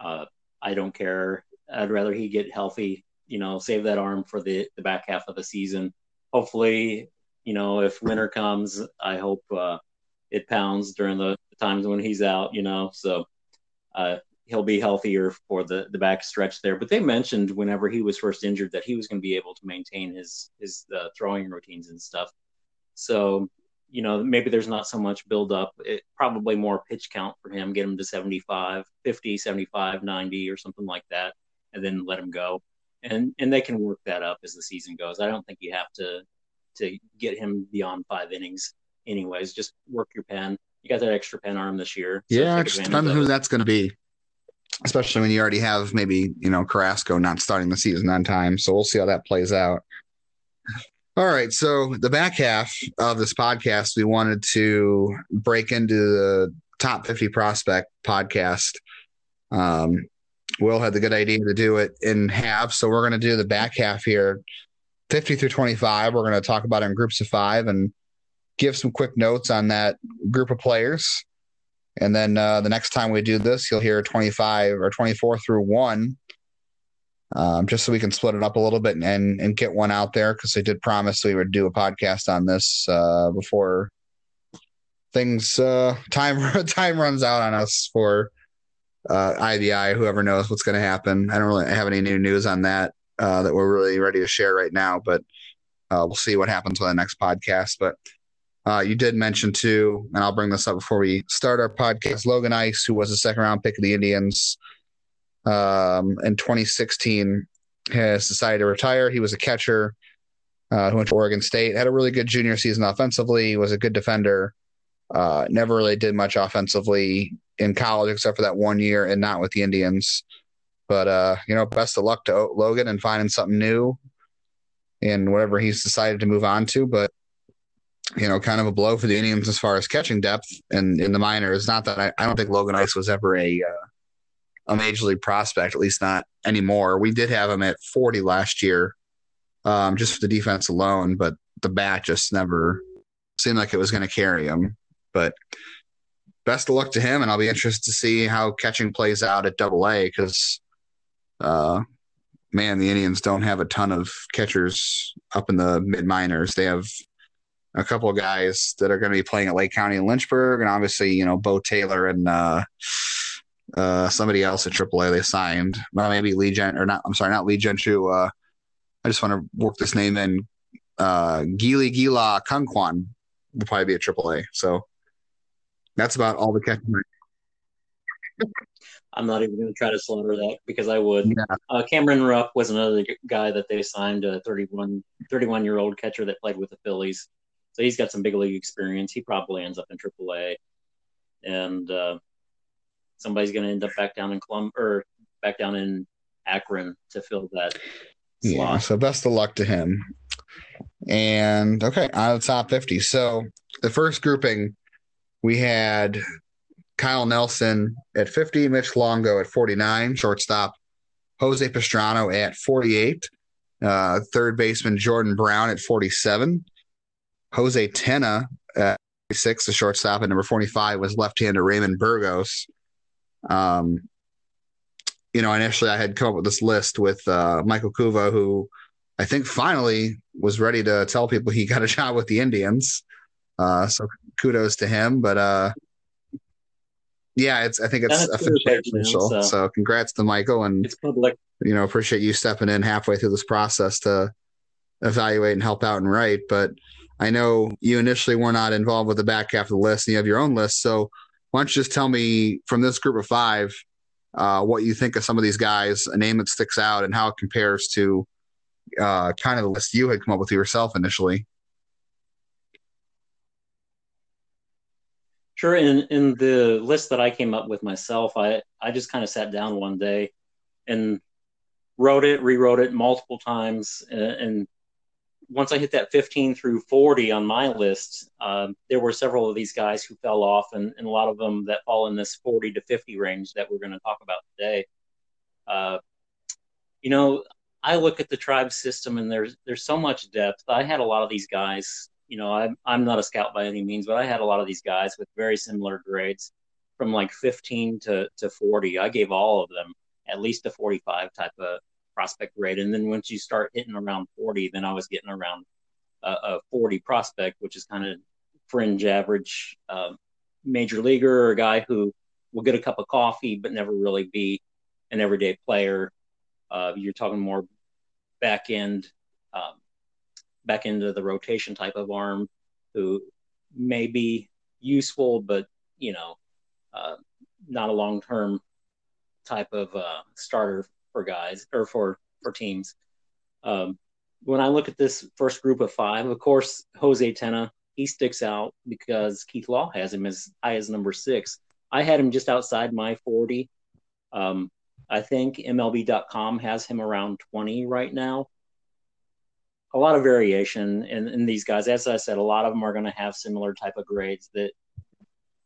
Uh, I don't care. I'd rather he get healthy. You know, save that arm for the the back half of the season. Hopefully, you know, if winter comes, I hope uh, it pounds during the, times when he's out. You know, so uh, he'll be healthier for the the back stretch there. But they mentioned whenever he was first injured that he was going to be able to maintain his his uh, throwing routines and stuff. So you know maybe there's not so much build up it, probably more pitch count for him get him to 75 50 75 90 or something like that and then let him go and and they can work that up as the season goes i don't think you have to to get him beyond five innings anyways just work your pen you got that extra pen arm this year so yeah just depends who that's going to be especially when you already have maybe you know Carrasco not starting the season on time. So we'll see how that plays out. All right, so the back half of this podcast, we wanted to break into the top 50 prospect podcast. Um, Will had the good idea to do it in half, so we're going to do the back half here, 50 through 25. We're going to talk about in groups of five and give some quick notes on that group of players. And then uh, the next time we do this, you'll hear 25 or 24 through one, um, just so we can split it up a little bit and, and get one out there because they did promise we would do a podcast on this uh, before things uh, (laughs) time time runs out on us for uh. Whoever knows what's going to happen. I don't really have any new news on that uh, that we're really ready to share right now, but uh, we'll see what happens with the next podcast. But uh, you did mention too, and I'll bring this up before we start our podcast. Logan Ice, who was a second round pick of the Indians um, in 2016, has decided to retire. He was a catcher uh, who went to Oregon State, had a really good junior season offensively, was a good defender. Uh, never really did much offensively in college except for that one year, and not with the Indians. But uh, you know, best of luck to Logan and finding something new in whatever he's decided to move on to. But you know, kind of a blow for the Indians as far as catching depth and in the minors. Not that I, I don't think Logan Ice was ever a uh, a major league prospect, at least not anymore. We did have him at 40 last year, um, just for the defense alone, but the bat just never seemed like it was going to carry him. But best of luck to him, and I'll be interested to see how catching plays out at Double A because, uh, man, the Indians don't have a ton of catchers up in the mid minors. They have a couple of guys that are going to be playing at Lake County and Lynchburg, and obviously, you know, Beau Taylor and uh, uh, somebody else at AAA they signed. Well, maybe Lee Gent or not. I'm sorry, not Lee Gentry. Uh, I just want to work this name in. Uh, Gili Gila Kangkwan will probably be at AAA. So that's about all the catching. I'm not even going to try to slaughter that because I would. Yeah. Uh, Cameron Rupp was another guy that they signed, a 31, 31 year old catcher that played with the Phillies. So he's got some big league experience. He probably ends up in AAA, and uh, somebody's going to end up back down in Colum or back down in Akron to fill that. Slot. Yeah. So best of luck to him. And okay, on the top fifty. So the first grouping, we had Kyle Nelson at 50, Mitch Longo at 49, shortstop Jose Pastrano at 48, uh, third baseman Jordan Brown at 47, Jose Tena at six, the shortstop, and number 45 was left-hander Raymond Burgos. Um, you know, initially I had come up with this list with uh, Michael Kuva, who I think finally was ready to tell people he got a job with the Indians. Uh, so kudos to him. But uh, yeah, it's I think it's official. so. so. congrats to Michael and it's public. You know, appreciate you stepping in halfway through this process to evaluate and help out and write. But I know you initially were not involved with the back half of the list, and you have your own list. So why don't you just tell me from this group of five uh, what you think of some of these guys, a name that sticks out, and how it compares to uh, kind of the list you had come up with yourself initially? Sure. In in the list that I came up with myself, I I just kind of sat down one day and wrote it, rewrote it multiple times, and, and once I hit that 15 through 40 on my list, um, there were several of these guys who fell off, and, and, a lot of them that fall in this 40 to 50 range that we're going to talk about today. Uh, you know, I look at the tribe system, and there's there's so much depth. I had a lot of these guys you know, I'm I'm not a scout by any means, but I had a lot of these guys with very similar grades, from like 15 to to 40. I gave all of them at least a 45 type of prospect grade, and then once you start hitting around 40, then I was getting around a, a 40 prospect, which is kind of fringe average uh, major leaguer or a guy who will get a cup of coffee but never really be an everyday player. Uh, you're talking more back end um, back into the rotation type of arm who may be useful, but you know, uh, not a long term type of uh, starter for guys or for for teams. Um, when I look at this first group of five, of course, Jose Tena he sticks out because Keith Law has him as high as number six. I had him just outside my forty. Um, I think MLB.com has him around twenty right now a lot of variation in, in these guys. As I said, a lot of them are going to have similar type of grades. That,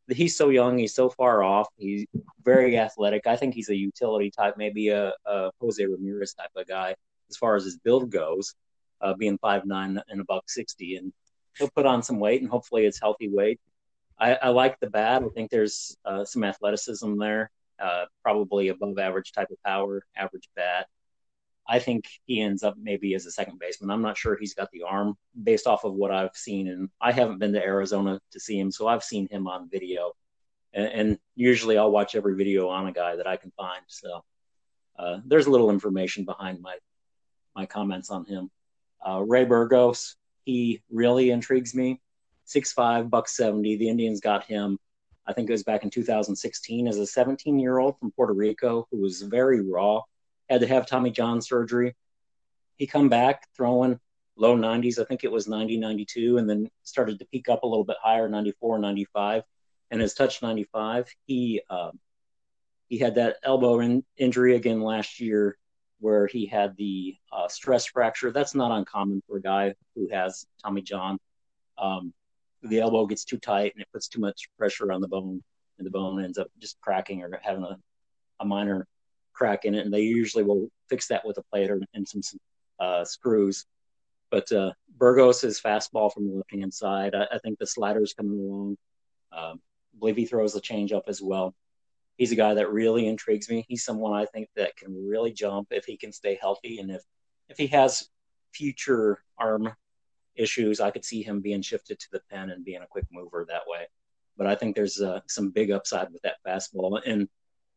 he's so young, he's so far off. He's very athletic. I think he's a utility type, maybe a, a Jose Ramirez type of guy as far as his build goes, uh, being five nine and a buck sixty, and he'll put on some weight, and hopefully it's healthy weight. I, I like the bat. I think there's uh, some athleticism there, uh, probably above average type of power, average bat. I think he ends up maybe as a second baseman. I'm not sure he's got the arm based off of what I've seen, and I haven't been to Arizona to see him, so I've seen him on video. And, and usually, I'll watch every video on a guy that I can find. So uh, there's a little information behind my my comments on him. Uh, Ray Burgos, he really intrigues me. Six five, buck seventy. The Indians got him. I think it was back in 2016 as a 17 year old from Puerto Rico who was very raw had to have Tommy John surgery. He come back throwing low 90s. I think it was 90, 92, and then started to peak up a little bit higher, 94, 95, and has touched 95. He um, he had that elbow in, injury again last year where he had the uh, stress fracture. That's not uncommon for a guy who has Tommy John. Um, the elbow gets too tight and it puts too much pressure on the bone, and the bone ends up just cracking or having a, a minor crack in it, and they usually will fix that with a plate or and some, uh, screws. But uh, Burgos' fastball from the left hand side. I, I, think the slider's coming along. Um, I believe he throws the changeup as well. He's a guy that really intrigues me. He's someone I think that can really jump if he can stay healthy, and if if he has future arm issues, I could see him being shifted to the pen and being a quick mover that way. But I think there's uh, some big upside with that fastball, and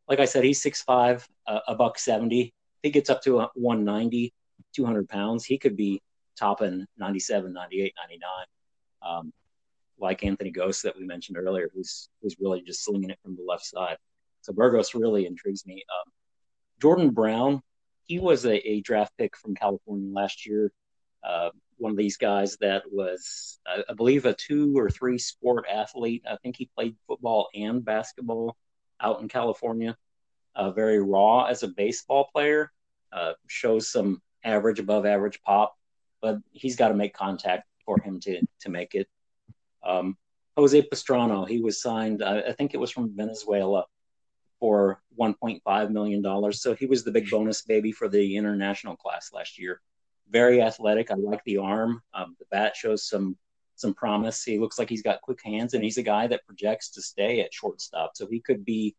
like I said, he's 6'5, uh, a buck 70. He gets up to 190, 200 pounds, he could be topping 97, 98, 99. Um, like Anthony Gose that we mentioned earlier, who's who's really just slinging it from the left side. So Burgos really intrigues me. Um, Jordan Brown, he was a, a, draft pick from California last year. Uh, one of these guys that was, I, I believe, a two or three sport athlete. I think he played football and basketball out in California. Uh, very raw as a baseball player, uh, shows some average, above average pop, but he's got to make contact for him to to make it. Um, Jose Pastrano, he was signed, I, I think it was from Venezuela, for 1.5 million dollars. So he was the big bonus baby for the international class last year. Very athletic. I like the arm. Um, the bat shows some some promise. He looks like he's got quick hands, and he's a guy that projects to stay at shortstop. So he could be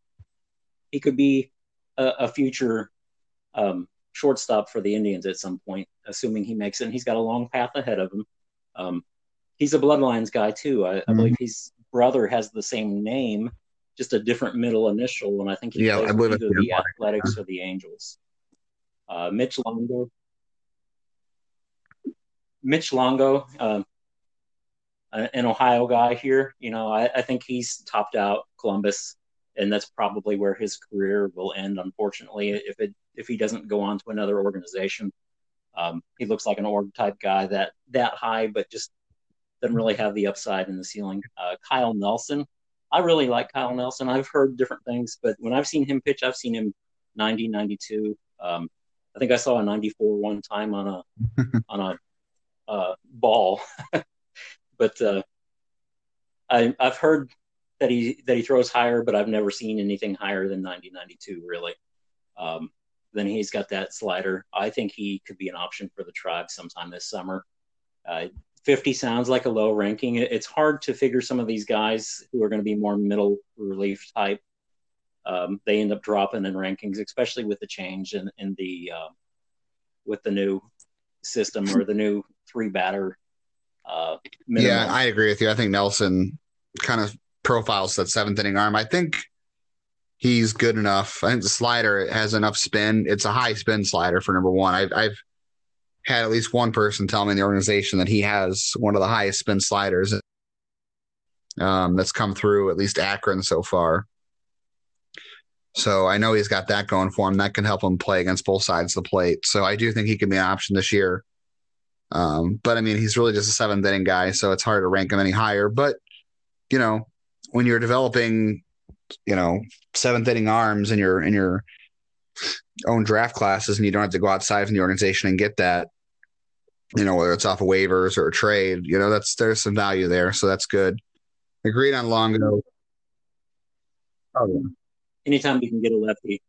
he could be a, a future um, shortstop for the Indians at some point, assuming he makes it. And he's got a long path ahead of him. Um, he's a bloodlines guy too. I, mm-hmm. I, believe his brother has the same name, just a different middle initial, and I think he yeah, plays either the Athletics or the Angels. Uh, Mitch Longo. Mitch Longo, uh, an Ohio guy here. You know, I, I, think he's topped out Columbus, and that's probably where his career will end. Unfortunately, if it if he doesn't go on to another organization, um, he looks like an org type guy that that high, but just doesn't really have the upside in the ceiling. Uh, Kyle Nelson, I really like Kyle Nelson. I've heard different things, but when I've seen him pitch, I've seen him 90, 92. Um, I think I saw a 94 one time on a (laughs) on a uh, ball, (laughs) but uh, I, I've heard that he that he throws higher, but I've never seen anything higher than 90, 92 really. Um, then he's got that slider. I think he could be an option for the tribe sometime this summer. Uh, 50 sounds like a low ranking. It's hard to figure some of these guys who are going to be more middle relief type. Um, they end up dropping in rankings, especially with the change in, in the uh, with the new system or the new three batter. Uh, yeah, I agree with you. I think Nelson kind of profiles that seventh inning arm. I think he's good enough. I think the slider has enough spin. It's a high spin slider for number one. I've, I've had at least one person tell me in the organization that he has one of the highest spin sliders um, that's come through at least Akron so far. So I know he's got that going for him. That can help him play against both sides of the plate. So I do think he can be an option this year. Um, but I mean, he's really just a seventh inning guy, so it's hard to rank him any higher. But you know, when you're developing, you know, seventh inning arms in your in your own draft classes, and you don't have to go outside from the organization and get that, you know, whether it's off of waivers or a trade, you know, that's there's some value there. So that's good. Agreed on Longo. Oh, yeah. Anytime you can get a lefty,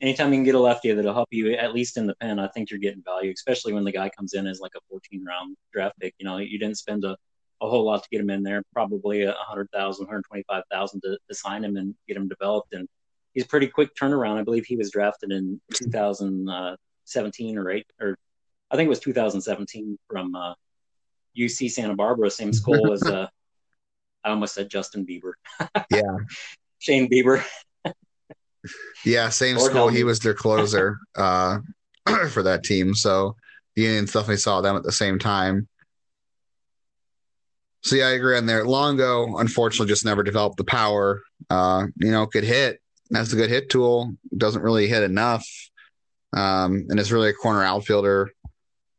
anytime you can get a lefty that'll help you at least in the pen, I think you're getting value, especially when the guy comes in as like a 14 round draft pick. You know, you didn't spend a, a whole lot to get him in there, probably a hundred thousand, hundred twenty-five thousand to, to sign him and get him developed. And he's pretty quick turnaround. I believe he was drafted in 2017 or eight, or I think it was 2017 from uh, UC Santa Barbara, same school as (laughs) uh, I almost said Justin Bieber. (laughs) yeah, Shane Bieber. Yeah, same or school. He was their closer uh, (clears throat) for that team, so the Indians definitely saw them at the same time. So yeah, I agree on there. Longo, unfortunately, just never developed the power. Uh, you know, could hit. That's a good hit tool. Doesn't really hit enough. Um, and is really a corner outfielder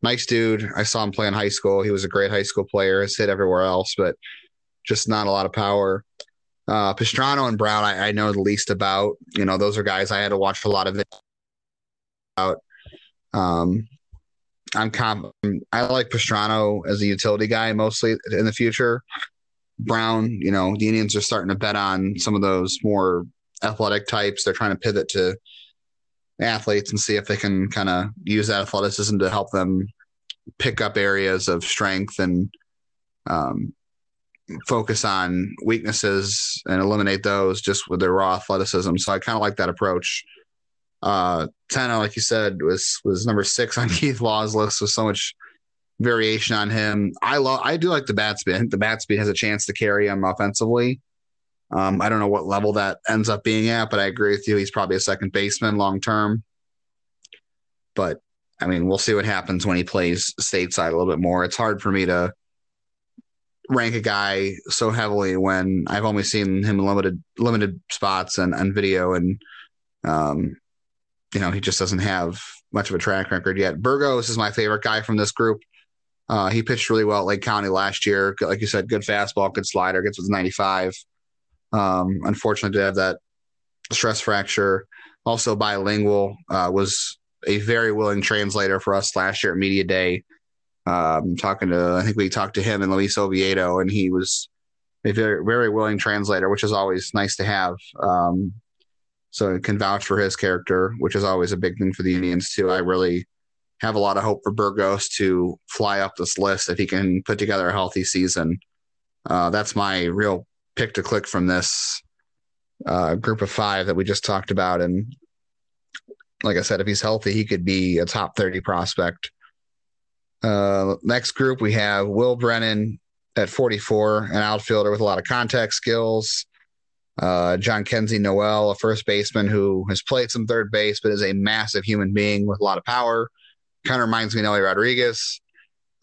nice dude. I saw him play in high school. He was a great high school player. Has hit everywhere else, but just not a lot of power. Uh, Pastrana and Brown, I, I, know the least about. You know, those are guys I had to watch a lot of it about. Um, I'm com- I like Pastrano as a utility guy mostly in the future. Brown, you know, the Indians are starting to bet on some of those more athletic types. They're trying to pivot to athletes and see if they can kind of use that athleticism to help them pick up areas of strength and um, focus on weaknesses and eliminate those just with their raw athleticism. So I kind of like that approach. Uh, Tena, like you said, was was number six on (laughs) Keith Law's list with so much variation on him. I love, I do like the bat speed. I think the bat speed has a chance to carry him offensively. Um, I don't know what level that ends up being at, but I agree with you. He's probably a second baseman long term. But I mean, we'll see what happens when he plays stateside a little bit more. It's hard for me to rank a guy so heavily when I've only seen him in limited limited spots and, and video, and um, you know he just doesn't have much of a track record yet. Burgos is my favorite guy from this group. Uh, he pitched really well at Lake County last year. Like you said, good fastball, good slider, gets with 95. Um, unfortunately, to have that stress fracture. Also, bilingual uh, was a very willing translator for us last year at Media Day. Um, talking to, I think we talked to him and Luis Oviedo, and he was a very, very willing translator, which is always nice to have. Um, so it can vouch for his character, which is always a big thing for the Indians too. I really have a lot of hope for Burgos to fly up this list if he can put together a healthy season. Uh, that's my real pick to click from this uh, group of five that we just talked about. And like I said, if he's healthy, he could be a top 30 prospect. Uh, next group, we have Will Brennan at 44, an outfielder with a lot of contact skills. Uh, Jhonkensy Noel, a first baseman who has played some third base, but is a massive human being with a lot of power. Kind of reminds me of Nellie Rodriguez.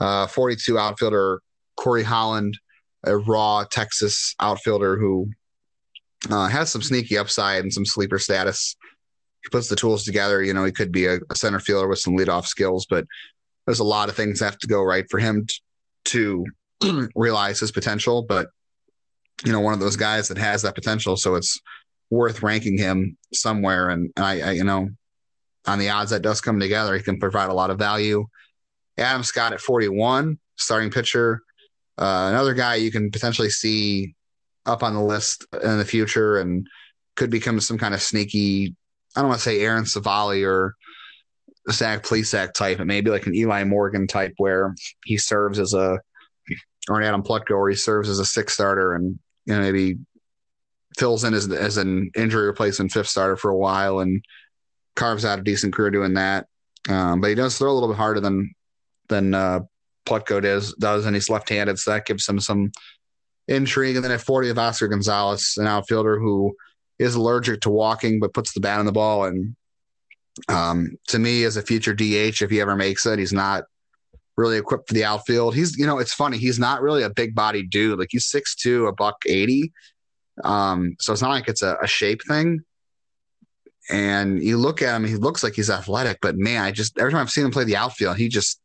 Uh, 42 outfielder Korey Holland, a raw Texas outfielder who uh, has some sneaky upside and some sleeper status. He puts the tools together. You know, he could be a, a center fielder with some leadoff skills, but there's a lot of things that have to go right for him to (clears throat) realize his potential. But you know, one of those guys that has that potential. So it's worth ranking him somewhere. And, I, I, you know, on the odds that does come together, he can provide a lot of value. Adam Scott at 41, starting pitcher. Uh, another guy you can potentially see up on the list in the future and could become some kind of sneaky, I don't want to say Aaron Civale or Zach Plesac type, but maybe like an Eli Morgan type where he serves as a, or an Adam Plutko where he serves as a six starter and, you know, maybe fills in as, as an injury replacement fifth starter for a while and carves out a decent career doing that. Um, but he does throw a little bit harder than than uh, Plutko does, does, and he's left-handed, so that gives him some intrigue. And then at 40 of Oscar Gonzalez, an outfielder who is allergic to walking but puts the bat on the ball. And um, to me, as a future DH, if he ever makes it, he's not really equipped for the outfield. He's, you know, it's funny. He's not really a big body dude. Like he's 6'2", a buck 80. Um, so it's not like it's a, a shape thing. And you look at him, he looks like he's athletic, but man, I just every time I've seen him play the outfield, he just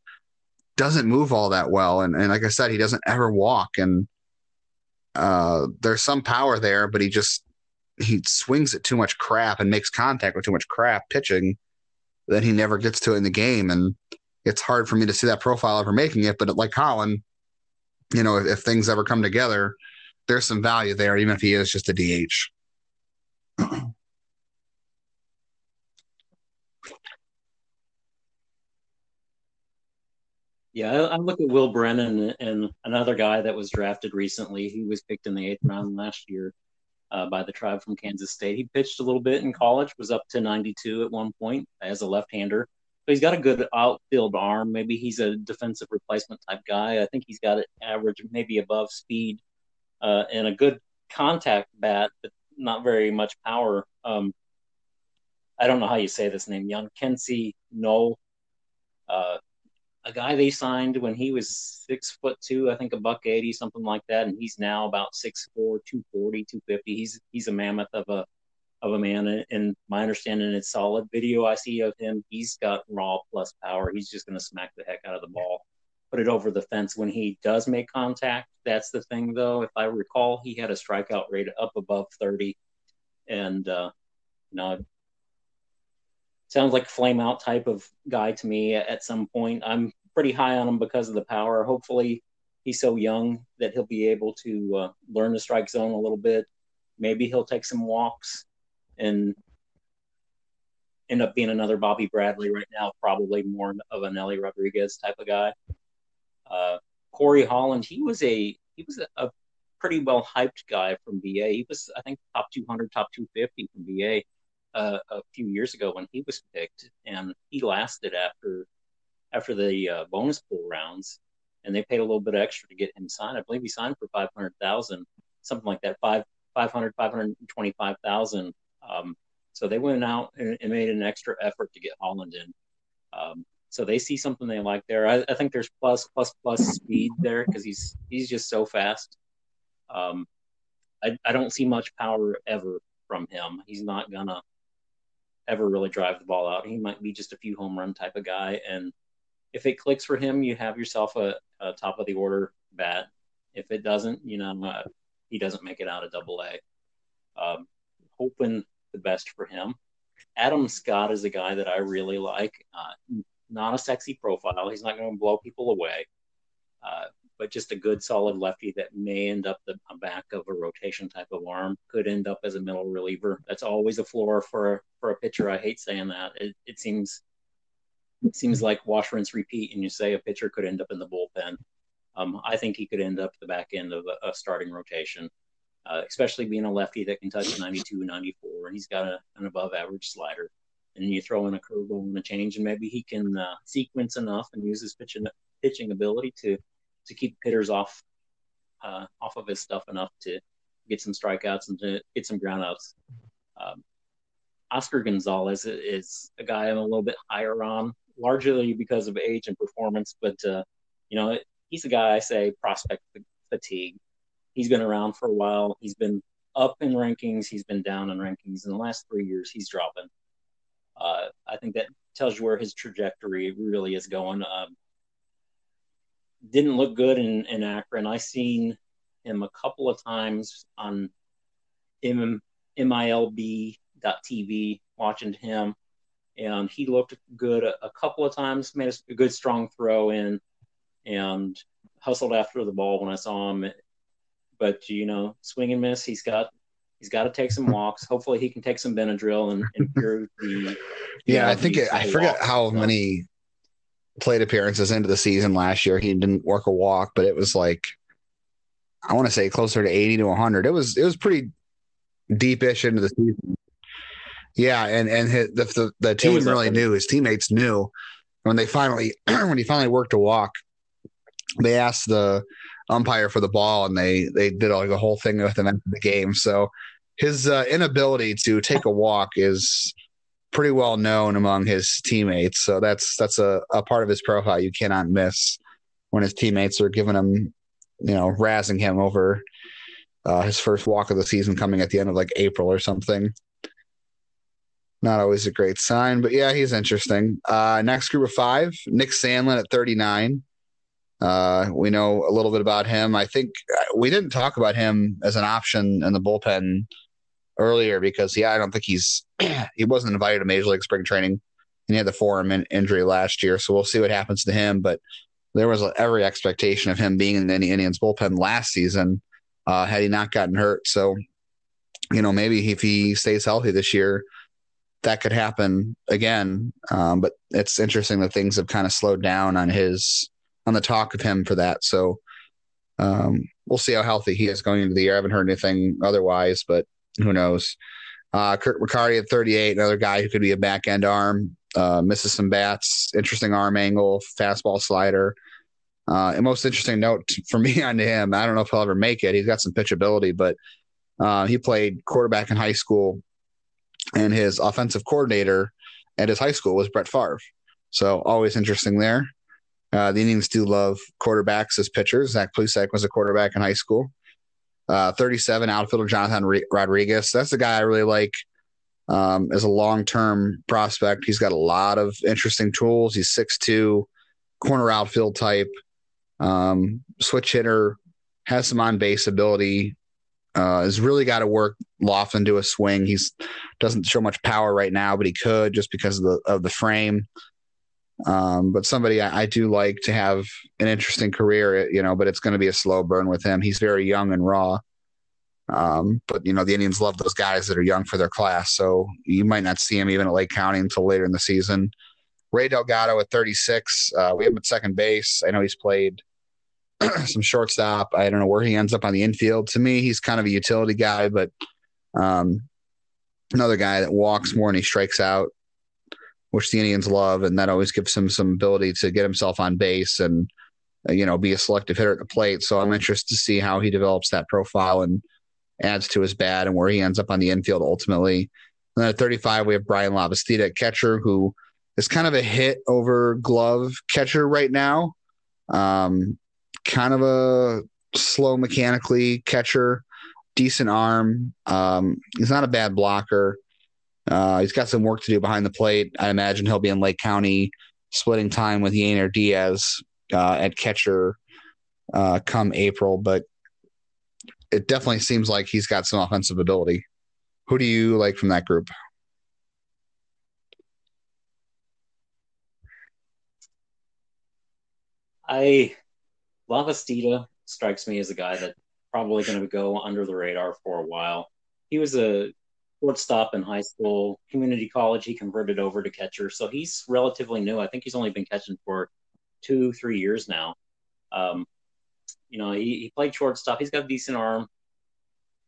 doesn't move all that well. And, and like I said, he doesn't ever walk. And uh, there's some power there, but he just he swings at too much crap and makes contact with too much crap pitching that he never gets to it in the game. And it's hard for me to see that profile ever making it. But like Colin, you know, if, if things ever come together, there's some value there, even if he is just a DH. (clears throat) Yeah, I, I, look at Will Brennan and another guy that was drafted recently. He was picked in the eighth round last year uh, by the tribe from Kansas State. He pitched a little bit in college, was up to 92 at one point as a left-hander. So he's got a good outfield arm. Maybe he's a defensive replacement type guy. I think he's got an average, maybe above speed, uh, and a good contact bat, but not very much power. Um, I don't know how you say this name, Young Kensi No. Uh, a guy they signed when he was six foot two, I think a buck eighty, something like that, and he's now about six four, two forty, two fifty. He's he's a mammoth of a of a man, and my understanding it's solid video I see of him. He's got raw plus power. He's just going to smack the heck out of the ball, put it over the fence when he does make contact. That's the thing, though. If I recall, he had a strikeout rate up above thirty, and uh, you know sounds like flame out type of guy to me at some point. I'm pretty high on him because of the power. Hopefully, he's so young that he'll be able to uh, learn the strike zone a little bit. Maybe he'll take some walks and end up being another Bobby Bradley right now, probably more of a Nellie Rodriguez type of guy. Uh, Korey Holland, he was a he was a, a pretty well hyped guy from BA. He was, I think, top 200, top 250 from BA uh, a few years ago when he was picked, and he lasted after after the uh, bonus pool rounds, and they paid a little bit extra to get him signed. I believe he signed for five hundred thousand, something like that, five five hundred five hundred twenty five thousand. Um, so they went out and, and, made an extra effort to get Holland in. Um, so they see something they like there. I, I think there's plus plus plus speed there because he's he's just so fast. Um, I, I don't see much power ever from him. He's not gonna ever really drive the ball out. He might be just a few home run type of guy. And if it clicks for him, you have yourself a, a top of the order bat. If it doesn't, you know, uh, he doesn't make it out of double A. Um, hoping the best for him. Adam Scott is a guy that I really like. Uh, not a sexy profile. He's not going to blow people away. Uh, but just a good solid lefty that may end up the back of a rotation type of arm, could end up as a middle reliever. That's always a floor for for a pitcher. I hate saying that. It, it seems it seems like wash, rinse, repeat, and you say a pitcher could end up in the bullpen. Um, I think he could end up the back end of a, a starting rotation, uh, especially being a lefty that can touch 92, 94, and he's got a, an above average slider. And you throw in a curveball and a change, and maybe he can uh, sequence enough and use his pitching pitching ability to to keep hitters off uh, off of his stuff enough to get some strikeouts and to get some groundouts. Um, Oscar Gonzalez is a guy I'm a little bit higher on, largely because of age and performance. But uh, you know, he's a guy I say prospect fatigue. He's been around for a while. He's been up in rankings. He's been down in rankings. In the last three years, he's dropping. Uh, I think that tells you where his trajectory really is going. Um, didn't look good in, in Akron. I seen him a couple of times on M- MILB.TV, watching him, and he looked good a, a couple of times, made a good strong throw in, and hustled after the ball when I saw him. But you know, swing and miss. He's got he's got to take some (laughs) walks. Hopefully, he can take some Benadryl and improve the. Yeah, I think it, I forget how so. many plate appearances into the season last year. He didn't work a walk, but it was like I want to say closer to eighty to hundred. It was it was pretty deepish into the season. Yeah, and and his, the, the the team really knew. His teammates knew when they finally (clears throat) when he finally worked a walk. They asked the umpire for the ball, and they they did like a whole thing with him after the game. So his uh, inability to take a walk is pretty well known among his teammates. So that's that's a, a part of his profile you cannot miss when his teammates are giving him, you know, razzing him over uh, his first walk of the season coming at the end of like April or something. Not always a great sign, but yeah, he's interesting. Uh, next group of five, Nick Sandlin at 39. Uh, we know a little bit about him. I think uh, we didn't talk about him as an option in the bullpen earlier because yeah, I don't think he's (clears throat) he wasn't invited to major league spring training and he had the forearm in, injury last year. So we'll see what happens to him. But there was every expectation of him being in the Indians bullpen last season uh, had he not gotten hurt. So you know maybe if he stays healthy this year, that could happen again. Um, but it's interesting that things have kind of slowed down on his on the talk of him for that. So um, we'll see how healthy he is going into the year. I haven't heard anything otherwise, but who knows? Uh, Kirk McCarty at 38, another guy who could be a back end arm, uh, misses some bats, interesting arm angle, fastball slider. Uh, and most interesting note (laughs) for me on him, I don't know if he'll ever make it. He's got some pitchability, but uh, he played quarterback in high school, and his offensive coordinator at his high school was Brett Favre. So always interesting there. Uh, the Indians do love quarterbacks as pitchers. Zach Plesac was a quarterback in high school. Uh, 37 outfielder Jonathan Rodriguez. That's the guy I really like um, as a long term prospect. He's got a lot of interesting tools. He's 6'2, corner outfield type, um, switch hitter, has some on base ability. Uh, has really got to work loft into a swing. He's doesn't show much power right now, but he could just because of the of the frame. Um, but somebody I, I, do like to have an interesting career, you know, but it's going to be a slow burn with him. He's very young and raw. Um, but you know, the Indians love those guys that are young for their class. So you might not see him even at Lake County until later in the season. Ray Delgado at 36. Uh, we have him at second base. I know he's played (clears throat) some shortstop. I don't know where he ends up on the infield. To me, he's kind of a utility guy, but um, another guy that walks more and he strikes out which the Indians love, and that always gives him some ability to get himself on base and uh, you know be a selective hitter at the plate. So I'm interested to see how he develops that profile and adds to his bat and where he ends up on the infield ultimately. And then at 35, we have Bryan Lavastida catcher, who is kind of a hit over glove catcher right now. Um, kind of a slow mechanically catcher, decent arm. Um, he's not a bad blocker. Uh, he's got some work to do behind the plate. I imagine he'll be in Lake County splitting time with Yainer Diaz uh, at catcher uh, come April, but it definitely seems like he's got some offensive ability. Who do you like from that group? I Lavastida strikes me as a guy that's probably going to go under the radar for a while. He was a shortstop in high school, community college. He converted over to catcher, so he's relatively new. I think he's only been catching for two, three years now. Um, you know, he, he played shortstop. He's got a decent arm,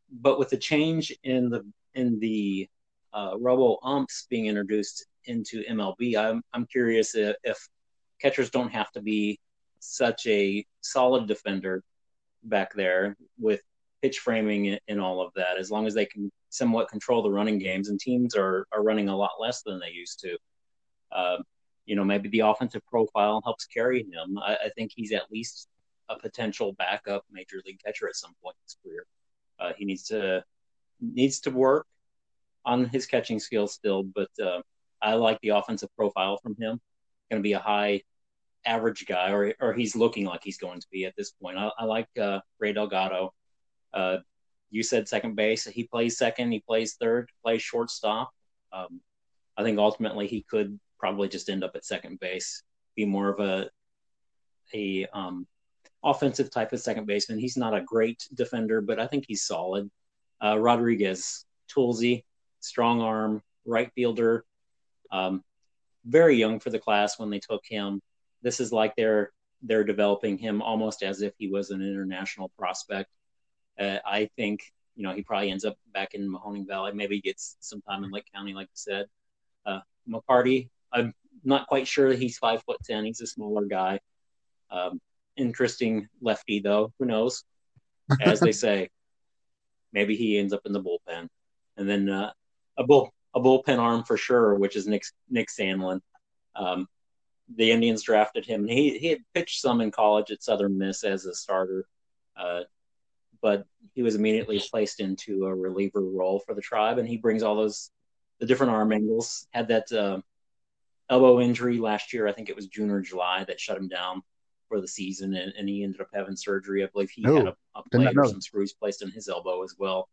but with the change in the in the uh, robo umps being introduced into MLB, I'm I'm curious if, if catchers don't have to be such a solid defender back there with pitch framing and all of that, as long as they can somewhat control the running games, and teams are are running a lot less than they used to. Uh, you know, maybe the offensive profile helps carry him. I, I, think he's at least a potential backup major league catcher at some point in his career. Uh, he needs to needs to work on his catching skills still, but uh, I like the offensive profile from him. Going to be a high average guy, or or he's looking like he's going to be at this point. I, I like uh, Ray Delgado Uh, you said second base. He plays second. He plays third. Plays shortstop. Um, I think ultimately he could probably just end up at second base. Be more of a a um, offensive type of second baseman. He's not a great defender, but I think he's solid. Uh, Rodriguez, toolsy, strong arm, right fielder. Um, very young for the class when they took him. This is like they're they're developing him almost as if he was an international prospect. Uh, I think you know he probably ends up back in Mahoning Valley. Maybe gets some time in Lake County, like you said. Uh, McCarty, I'm not quite sure that he's five foot ten. He's a smaller guy. Um, interesting lefty though. Who knows? As they say, (laughs) maybe he ends up in the bullpen, and then uh, a bull a bullpen arm for sure, which is Nick Nick Sandlin. Um, the Indians drafted him. He he had pitched some in college at Southern Miss as a starter, uh, but he was immediately placed into a reliever role for the tribe, and he brings all those the different arm angles. Had that uh, elbow injury last year, I think it was June or July, that shut him down for the season, and, and he ended up having surgery. I believe he oh, had a, a plate or some screws placed in his elbow as well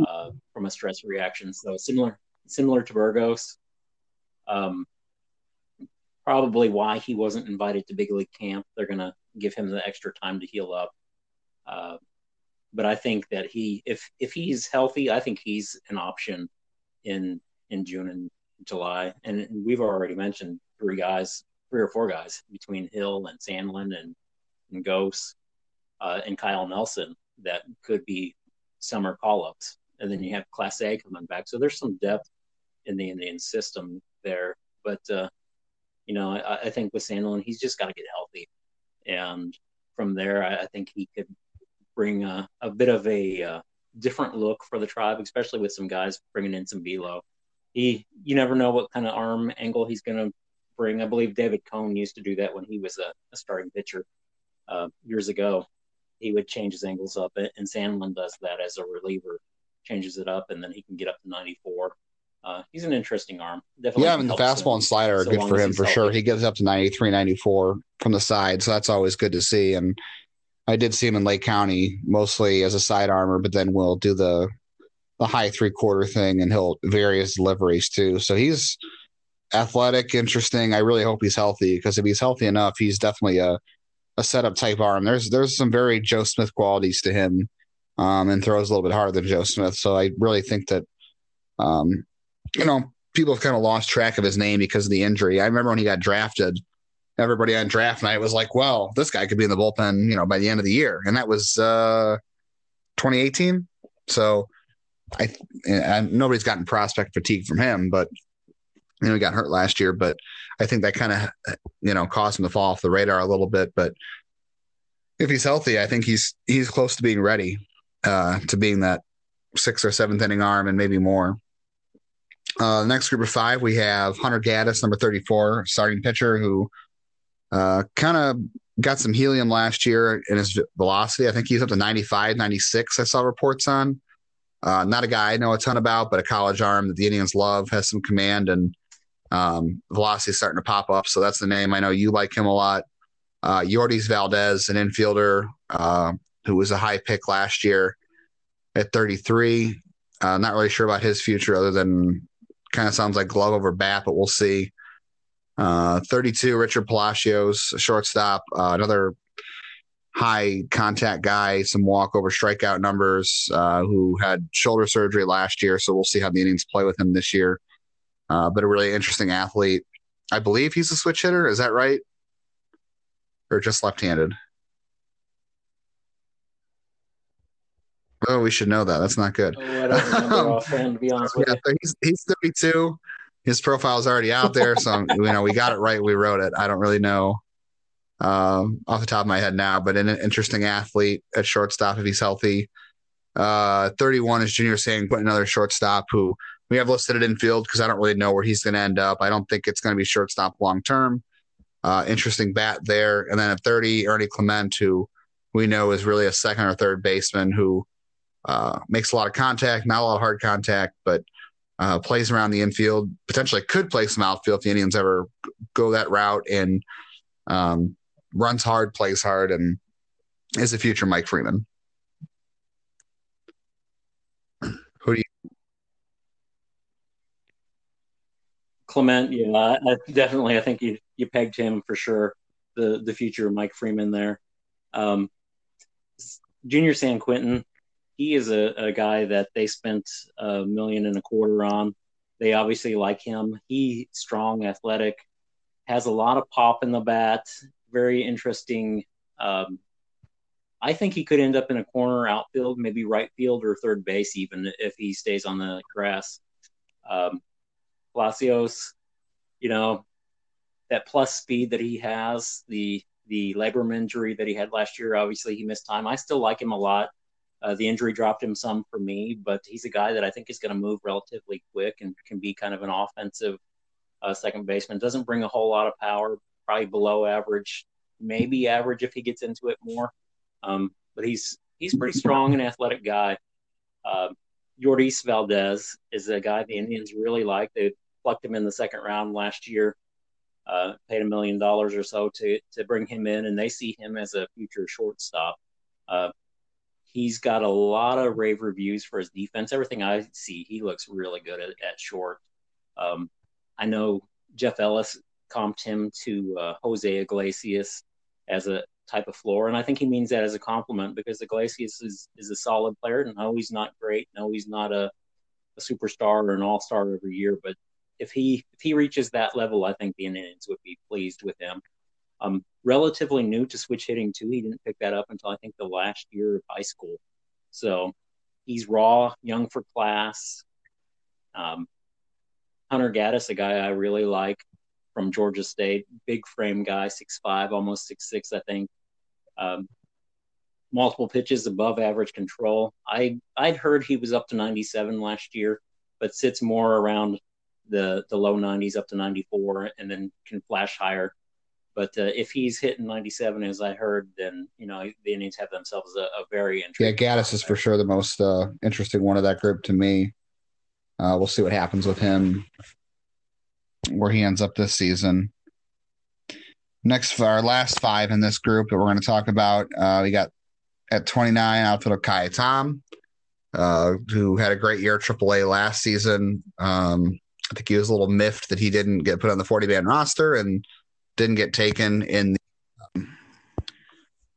uh, from a stress reaction. So similar similar to Burgos. Um, probably why he wasn't invited to big league camp. They're going to give him the extra time to heal up. Uh, but I think that he, if if he's healthy, I think he's an option in in June and July. And, we've already mentioned three guys, three or four guys between Hill and Sandlin and and Gose uh, and Kyle Nelson that could be summer call ups. And then you have Clase coming back, so there's some depth in the Indian system there. But uh, you know, I, I think with Sandlin, he's just got to get healthy, and from there, I, I think he could bring a, a bit of a uh, different look for the tribe, especially with some guys bringing in some velo. He, you never know what kind of arm angle he's going to bring. I believe David Cone used to do that when he was a, a starting pitcher uh, years ago. He would change his angles up, and Sandlin does that as a reliever, changes it up, and then he can get up to 94 uh, he's an interesting arm. Definitely yeah, mean, the fastball him, and slider are so good for him for healthy. sure. He gets up to 93, 94 from the side. So that's always good to see. And I did see him in Lake County mostly as a side armor, but then we'll do the the high three quarter thing and he'll various deliveries too. So he's athletic, interesting. I really hope he's healthy because if he's healthy enough, he's definitely a, a setup type arm. There's there's some very Joe Smith qualities to him um, and throws a little bit harder than Joe Smith. So I really think that um, you know, people have kind of lost track of his name because of the injury. I remember when he got drafted, everybody on draft night was like, well, this guy could be in the bullpen, you know, by the end of the year. And that was uh, 2018. So I, and nobody's gotten prospect fatigue from him, but you know, he got hurt last year, but I think that kind of, you know, caused him to fall off the radar a little bit. But if he's healthy, I think he's, he's close to being ready uh, to being that sixth or seventh inning arm and maybe more. Uh, next group of five, we have Hunter Gaddis, number 34, starting pitcher, who uh, kind of got some helium last year in his velocity. I think he's up to 95, 96, I saw reports on. Uh, not a guy I know a ton about, but a college arm that the Indians love, has some command, and um, velocity is starting to pop up. So that's the name. I know you like him a lot. Uh, Valdez, an infielder uh, who was a high pick last year at 33. Uh, not really sure about his future other than kind of sounds like glove over bat, but we'll see. Uh, 32, Richard Palacios, shortstop, uh, another high contact guy, some walkover strikeout numbers, uh, who had shoulder surgery last year. So we'll see how the innings play with him this year. Uh, but a really interesting athlete. I believe he's a switch hitter. Is that right? Or just left handed? Oh, we should know that. That's not good. Oh, I don't remember (laughs) offhand, to be honest with yeah, you. He's, he's 32. His profile is already out there, so (laughs) you know we got it right. We wrote it. I don't really know um, off the top of my head now, but an interesting athlete at shortstop if he's healthy. Uh, 31 is Junior Sanquintin, another shortstop who we have listed at infield because I don't really know where he's going to end up. I don't think it's going to be shortstop long term. Uh, interesting bat there. And then at 30, Ernie Clement, who we know is really a second or third baseman who uh, makes a lot of contact, not a lot of hard contact, but uh, plays around the infield, potentially could play some outfield if the Indians ever go that route and um, runs hard, plays hard, and is a future Mike Freeman. Who do you? Clement, yeah, I, definitely. I think you you pegged him for sure. The the future Mike Freeman there. Um, Junior Sanquintin, he is a, a guy that they spent a million and a quarter on. They obviously like him. He strong, athletic, has a lot of pop in the bat. Very interesting. Um, I think he could end up in a corner outfield, maybe right field or third base, even if he stays on the grass. Um, Palacios, you know, that plus speed that he has, the the labrum injury that he had last year, obviously he missed time. I still like him a lot. Uh, the injury dropped him some for me, but he's a guy that I think is going to move relatively quick and can be kind of an offensive uh, second baseman. Doesn't bring a whole lot of power, probably below average, maybe average if he gets into it more. Um, but he's he's pretty strong and athletic guy. Uh, Yordys Valdez is a guy the Indians really like. They plucked him in the second round last year, uh, paid a million dollars or so to to bring him in, and they see him as a future shortstop. Uh, he's got a lot of rave reviews for his defense. Everything I see, he looks really good at, at short. Um, I know Jeff Ellis comped him to uh, Jose Iglesias as a type of floor, and I think he means that as a compliment because Iglesias is is a solid player. No, he's not great. No, he's not a, a superstar or an all star every year. But if he if he reaches that level, I think the Indians would be pleased with him. Relatively new to switch hitting too. He didn't pick that up until I think the last year of high school. So he's raw, young for class. Um, Hunter Gaddis, a guy I really like from Georgia State, big frame guy, six five, almost six six, I think. Um, multiple pitches above average control. I I'd heard he was up to 97 last year, but sits more around the the low 90s up to 94, and then can flash higher. But uh, if he's hitting 97, as I heard, then you know the Indians have themselves a, a very interesting. Yeah, Gaddis is for sure the most uh, interesting one of that group to me. Uh, we'll see what happens with him, where he ends up this season. Next, our last five in this group that we're going to talk about, uh, we got at 29 outfielder Ka'ai Tom, uh, who had a great year at AAA last season. Um, I think he was a little miffed that he didn't get put on the 40 man roster and didn't get taken in the um,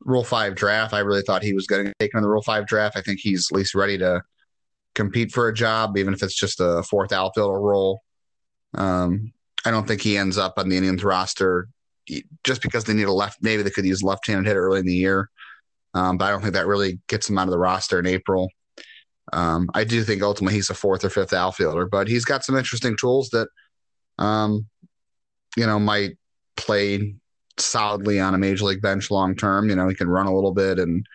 Rule 5 draft. I really thought he was going to get taken in the Rule 5 draft. I think he's at least ready to compete for a job, even if it's just a fourth outfielder role. Um, I don't think he ends up on the Indians roster just because they need a left. Maybe they could use left-handed hitter early in the year, um, but I don't think that really gets him out of the roster in April. Um, I do think ultimately he's a fourth or fifth outfielder, but he's got some interesting tools that, um, you know, might play solidly on a major league bench long term. You know, he can run a little bit and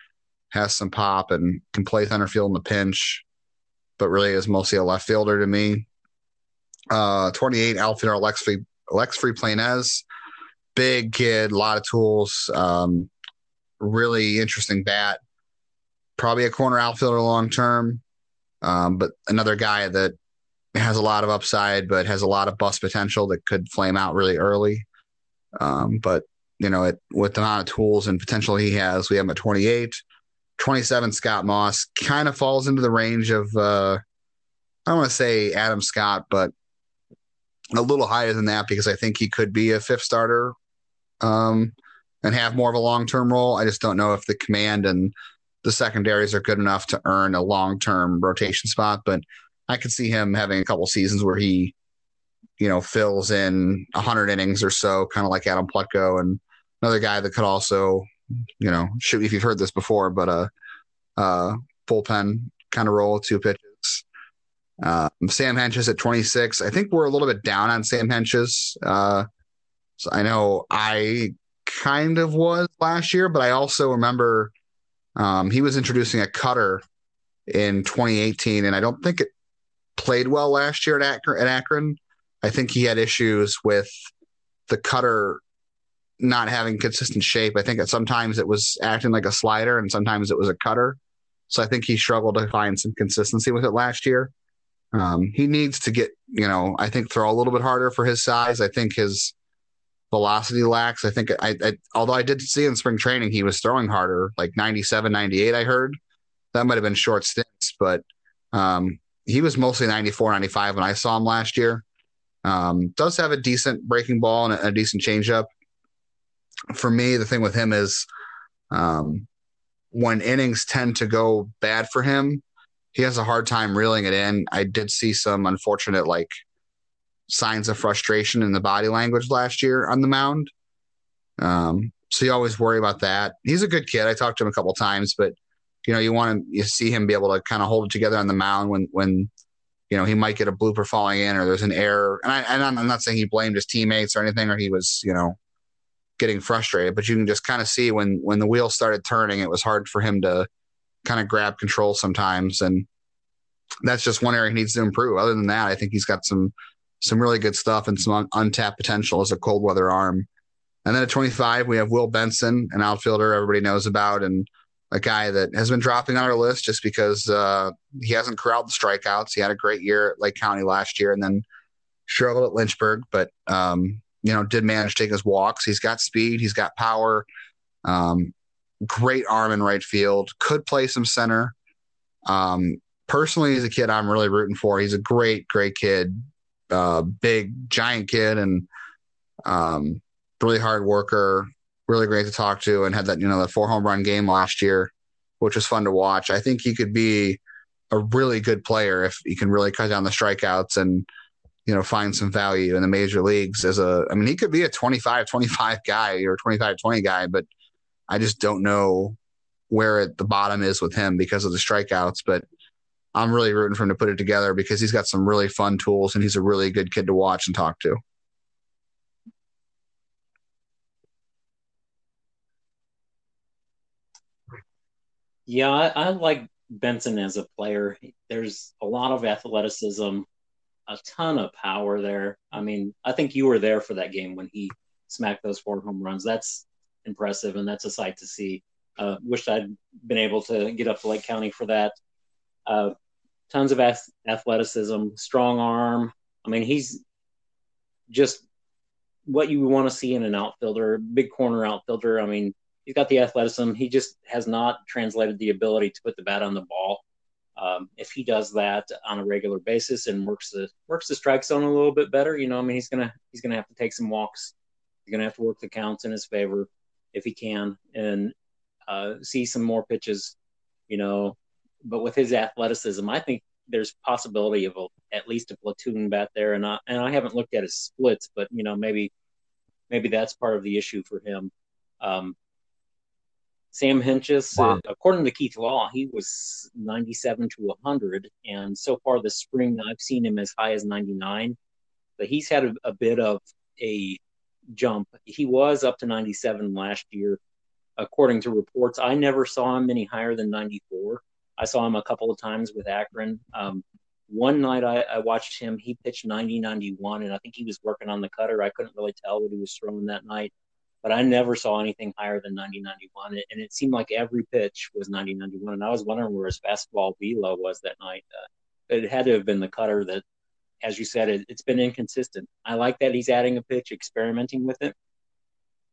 has some pop and can play center field in the pinch, but really is mostly a left fielder to me. Uh, 28 outfielder Alex Free, Alex Free Friedplagnez, big kid, a lot of tools, um, really interesting bat. Probably a corner outfielder long term, um, but another guy that has a lot of upside, but has a lot of bust potential that could flame out really early. Um, but you know, it, with the amount of tools and potential he has, we have him at 28. 27, Scott Moss kind of falls into the range of, uh, I don't want to say Adam Scott, but a little higher than that because I think he could be a fifth starter um, and have more of a long term role. I just don't know if the command and the secondaries are good enough to earn a long term rotation spot. But I could see him having a couple seasons where he you know, fills in 100 innings or so, kind of like Adam Plutko, and another guy that could also, you know, shoot if you've heard this before, but a, a bullpen kind of role, two pitches. Um, Sam Hentges at 26. I think we're a little bit down on Sam Hentges. Uh, so I know I kind of was last year, but I also remember um, he was introducing a cutter in 2018, and I don't think it played well last year at Akron. At Akron. I think he had issues with the cutter not having consistent shape. I think that sometimes it was acting like a slider and sometimes it was a cutter. So I think he struggled to find some consistency with it last year. Um, he needs to get, you know, I think throw a little bit harder for his size. I think his velocity lacks. I think I, I although I did see in spring training he was throwing harder, like 97, 98, I heard. That might have been short stints, but um, he was mostly 94, 95 when I saw him last year. Um, does have a decent breaking ball and a, a decent changeup. For me, the thing with him is um, when innings tend to go bad for him, he has a hard time reeling it in. I did see some unfortunate like signs of frustration in the body language last year on the mound. Um, so you always worry about that. He's a good kid. I talked to him a couple times, but you know, you want to you see him be able to kind of hold it together on the mound when when you know he might get a blooper falling in or there's an error. And I and I'm not saying he blamed his teammates or anything or he was you know getting frustrated, but you can just kind of see when when the wheels started turning, it was hard for him to kind of grab control sometimes, and that's just one area he needs to improve. Other than that, I think he's got some some really good stuff and some un- untapped potential as a cold weather arm. And then at 25, we have Will Benson, an outfielder everybody knows about, and a guy that has been dropping on our list just because uh, he hasn't corralled the strikeouts. He had a great year at Lake County last year, and then struggled at Lynchburg, but um, you know, did manage to take his walks. He's got speed, he's got power, um, great arm in right field, could play some center. Um, personally, he's a kid I'm really rooting for. He's a great, great kid, uh, big, giant kid, and um, really hard worker, really great to talk to, and had that, you know, that four home run game last year, which was fun to watch. I think he could be a really good player if he can really cut down the strikeouts and you know, find some value in the major leagues as a, I mean, he could be a 25, 25 guy or 25, 20 guy, but I just don't know where at the bottom is with him because of the strikeouts. But I'm really rooting for him to put it together because he's got some really fun tools and he's a really good kid to watch and talk to. Yeah, I, I like Benson as a player. There's a lot of athleticism a ton of power there. I mean, I think you were there for that game when he smacked those four home runs. That's impressive, and that's a sight to see. Uh, wish I'd been able to get up to Lake County for that. Uh, tons of ath- athleticism, strong arm. I mean, he's just what you want to see in an outfielder, big corner outfielder. I mean, he's got the athleticism. He just has not translated the ability to put the bat on the ball. Um, if he does that on a regular basis and works the works the strike zone a little bit better, you know, I mean, he's gonna he's gonna have to take some walks. He's gonna have to work the counts in his favor if he can, and uh, see some more pitches, you know. But with his athleticism, I think there's possibility of a, at least a platoon bat there, and I and I haven't looked at his splits, but you know, maybe maybe that's part of the issue for him. Um, Sam Hentges, wow. uh, according to Keith Law, he was 97 to 100. And so far this spring, I've seen him as high as 99. But he's had a, a bit of a jump. He was up to 97 last year, according to reports. I never saw him any higher than 94. I saw him a couple of times with Akron. Um, one night I, I, watched him, he pitched 90 91, and I think he was working on the cutter. I couldn't really tell what he was throwing that night but I never saw anything higher than 90 91. And it seemed like every pitch was 90 91. And I was wondering where his fastball velo was that night. Uh, it had to have been the cutter that, as you said, it, has been inconsistent. I like that he's adding a pitch, experimenting with it.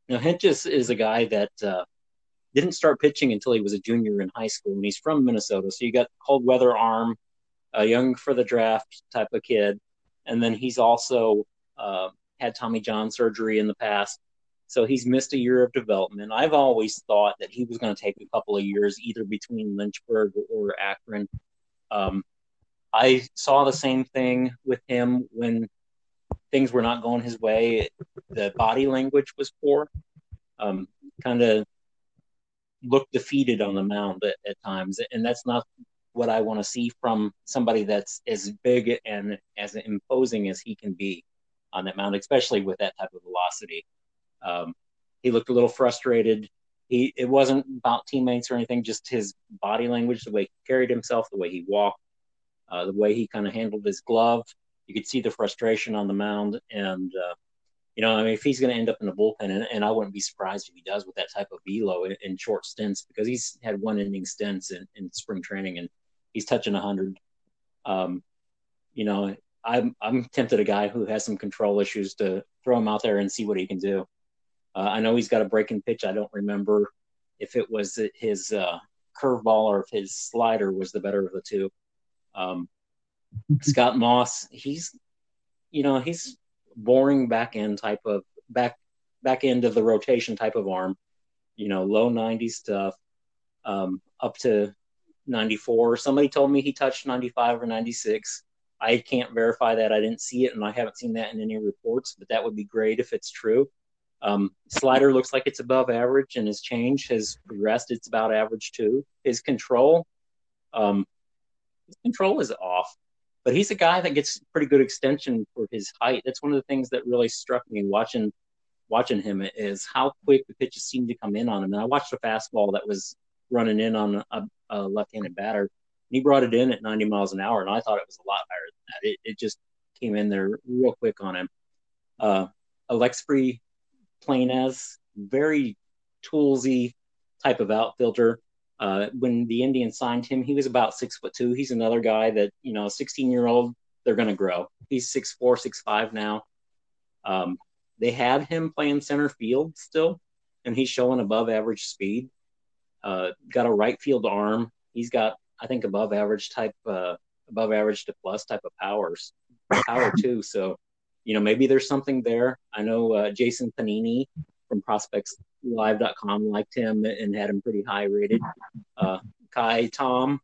Now, Hentges is a guy that uh, didn't start pitching until he was a junior in high school, and he's from Minnesota. So you got cold weather arm, a young for the draft type of kid. And then he's also uh, had Tommy John surgery in the past so he's missed a year of development. I've always thought that he was going to take a couple of years, either between Lynchburg or Akron. Um, I saw the same thing with him when things were not going his way. The body language was poor. Um, kind of looked defeated on the mound at, at times, and that's not what I want to see from somebody that's as big and as imposing as he can be on that mound, especially with that type of velocity. Um, he looked a little frustrated. He it wasn't about teammates or anything, just his body language, the way he carried himself, the way he walked, uh, the way he kind of handled his glove. You could see the frustration on the mound, and uh, you know, I mean, if he's going to end up in the bullpen, and, and, I wouldn't be surprised if he does with that type of velo in, in short stints, because he's had one inning stints in, in spring training, and he's touching hundred. Um, you know, I'm I'm tempted a guy who has some control issues to throw him out there and see what he can do. Uh, I know he's got a breaking pitch. I don't remember if it was his uh, curveball or if his slider was the better of the two. Um, (laughs) Scott Moss, he's, you know, he's boring back end type of back back end of the rotation type of arm. You know, low 90 stuff, um, up to 94. Somebody told me he touched 95 or 96. I can't verify that. I didn't see it, and I haven't seen that in any reports. But that would be great if it's true. Um, slider looks like it's above average, and his change has progressed. It's about average too. His control, um, his control is off, but he's a guy that gets pretty good extension for his height. That's one of the things that really struck me watching watching him is how quick the pitches seem to come in on him. And I watched a fastball that was running in on a, a left-handed batter, and he brought it in at 90 miles an hour, and I thought it was a lot higher than that. It, it just came in there real quick on him. Uh, Alex Playing as very toolsy type of outfielder. Uh, when the Indians signed him, he was about six foot two. He's another guy that you know, 16 year old, they're going to grow. He's six four, six five now. Um, they had him playing center field still, and he's showing above average speed. Uh, got a right field arm. He's got, I think, above average type, uh, above average to plus type of powers, power (laughs) too. So you know, maybe there's something there. I know uh, Jason Pennini from ProspectsLive.com liked him and had him pretty high rated. Uh, Ka'ai Tom,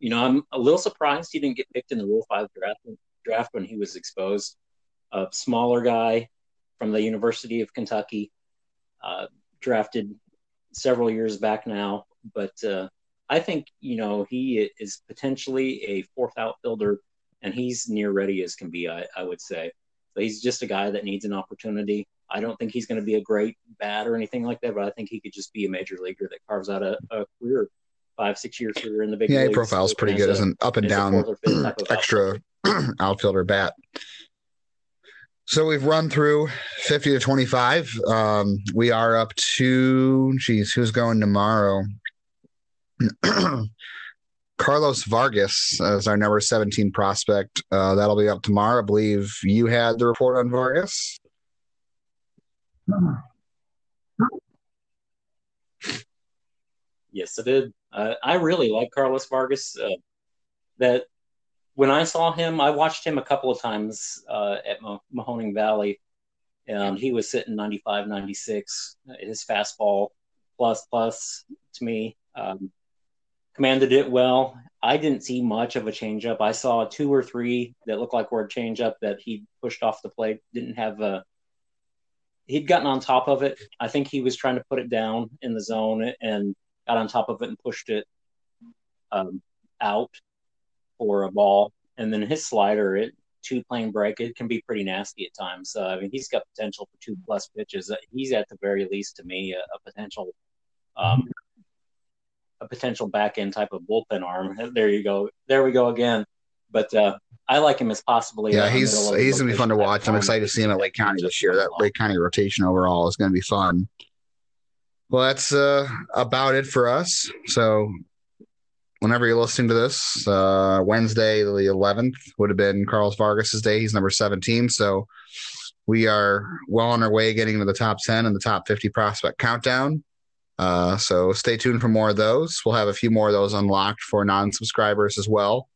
you know, I'm a little surprised he didn't get picked in the Rule Five draft draft when he was exposed. A smaller guy from the University of Kentucky, uh, drafted several years back now, but uh, I think you know he is potentially a fourth outfielder and he's near ready as can be. I, I would say. So he's just a guy that needs an opportunity. I don't think he's going to be a great bat or anything like that, but I think he could just be a major leaguer that carves out a, a career, five, six year career in the big yeah, leagues. profile's pretty good as an up and down (clears throat) extra (clears throat) outfielder bat. So we've run through 50 to 25. Um, we are up to, geez, who's going tomorrow? (clears throat) Carlos Vargas as our number 17 prospect. Uh, that'll be up tomorrow. I believe you had the report on Vargas. Yes, I did. Uh, I really like Carlos Vargas. Uh, that when I saw him, I watched him a couple of times uh, at Mahoning Valley, and he was sitting 95, 96. His fastball plus plus to me. Um, commanded it well. I didn't see much of a changeup. I saw two or three that looked like were a changeup that he pushed off the plate. Didn't have a. He'd gotten on top of it. I think he was trying to put it down in the zone and got on top of it and pushed it um, out for a ball. And then his slider, it two plane break, it can be pretty nasty at times. I mean, he's got potential for two plus pitches. He's at the very least, to me, a, a potential um, a potential back end type of bullpen arm. There you go. There we go again. But uh, I like him as possibly. Yeah, he's he's gonna be fun to watch. I'm excited to see him at Lake County this year. That Lake County rotation overall is gonna be fun. Well, that's uh, about it for us. So, whenever you're listening to this, uh, Wednesday the 11th would have been Carlos Vargas's day. He's number 17. So, we are well on our way getting to the top 10 and the top 50 prospect countdown. Uh, so stay tuned for more of those. We'll have a few more of those unlocked for non-subscribers as well.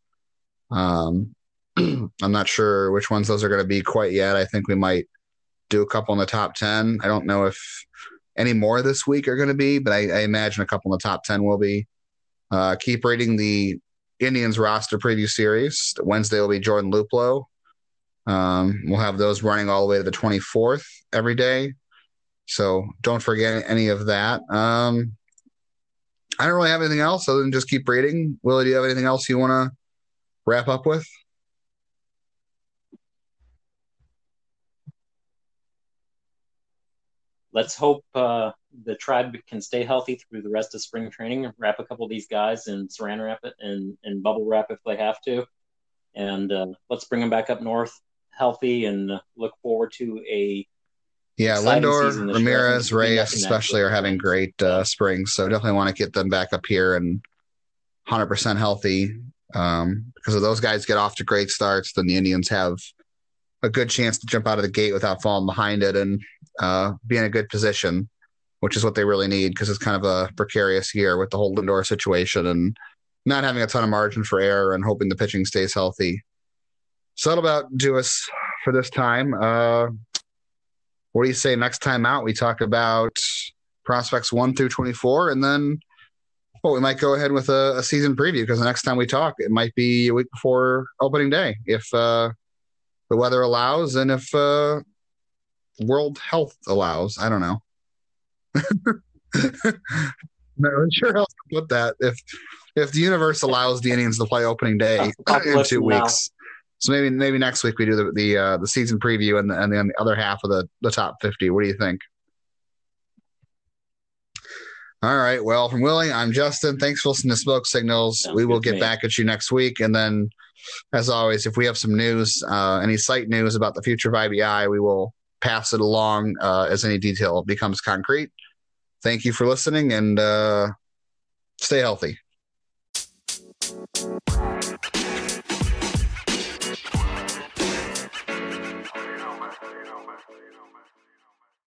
Um, (clears throat) I'm not sure which ones those are going to be quite yet. I think we might do a couple in the top 10. I don't know if any more this week are going to be, but I, I, imagine a couple in the top 10 will be. Uh, keep reading the Indians roster preview series. Wednesday will be Jordan Luplow. Um, we'll have those running all the way to the 24th every day. So don't forget any of that. Um, I don't really have anything else other than just keep reading. Willie, do you have anything else you want to wrap up with? Let's hope uh, the tribe can stay healthy through the rest of spring training. Wrap a couple of these guys in saran wrap it and, and bubble wrap if they have to. And uh, let's bring them back up north healthy and look forward to a yeah, Lindor, Ramirez, Reyes, especially are having great uh, springs. So definitely want to get them back up here and 100% healthy. Um, because if those guys get off to great starts, then the Indians have a good chance to jump out of the gate without falling behind it and uh, be in a good position, which is what they really need because it's kind of a precarious year with the whole Lindor situation and not having a ton of margin for error and hoping the pitching stays healthy. So that'll about do us for this time. Uh, what do you say next time out? We talk about prospects one through 24, and then well, we might go ahead with a, a season preview because the next time we talk, it might be a week before opening day if uh, the weather allows and if uh, world health allows. I don't know. (laughs) Not really sure how to put that. If if the universe allows the Indians to play opening day in two weeks, so maybe maybe next week we do the the, uh, the season preview and the, and then the other half of the the top fifty. What do you think? All right. Well, from Willie, I'm Justin. Thanks for listening to Smoke Signals. Sounds we will get back at you next week. And then, as always, if we have some news, uh, any site news about the future of IBI, we will pass it along uh, as any detail becomes concrete. Thank you for listening and uh, stay healthy.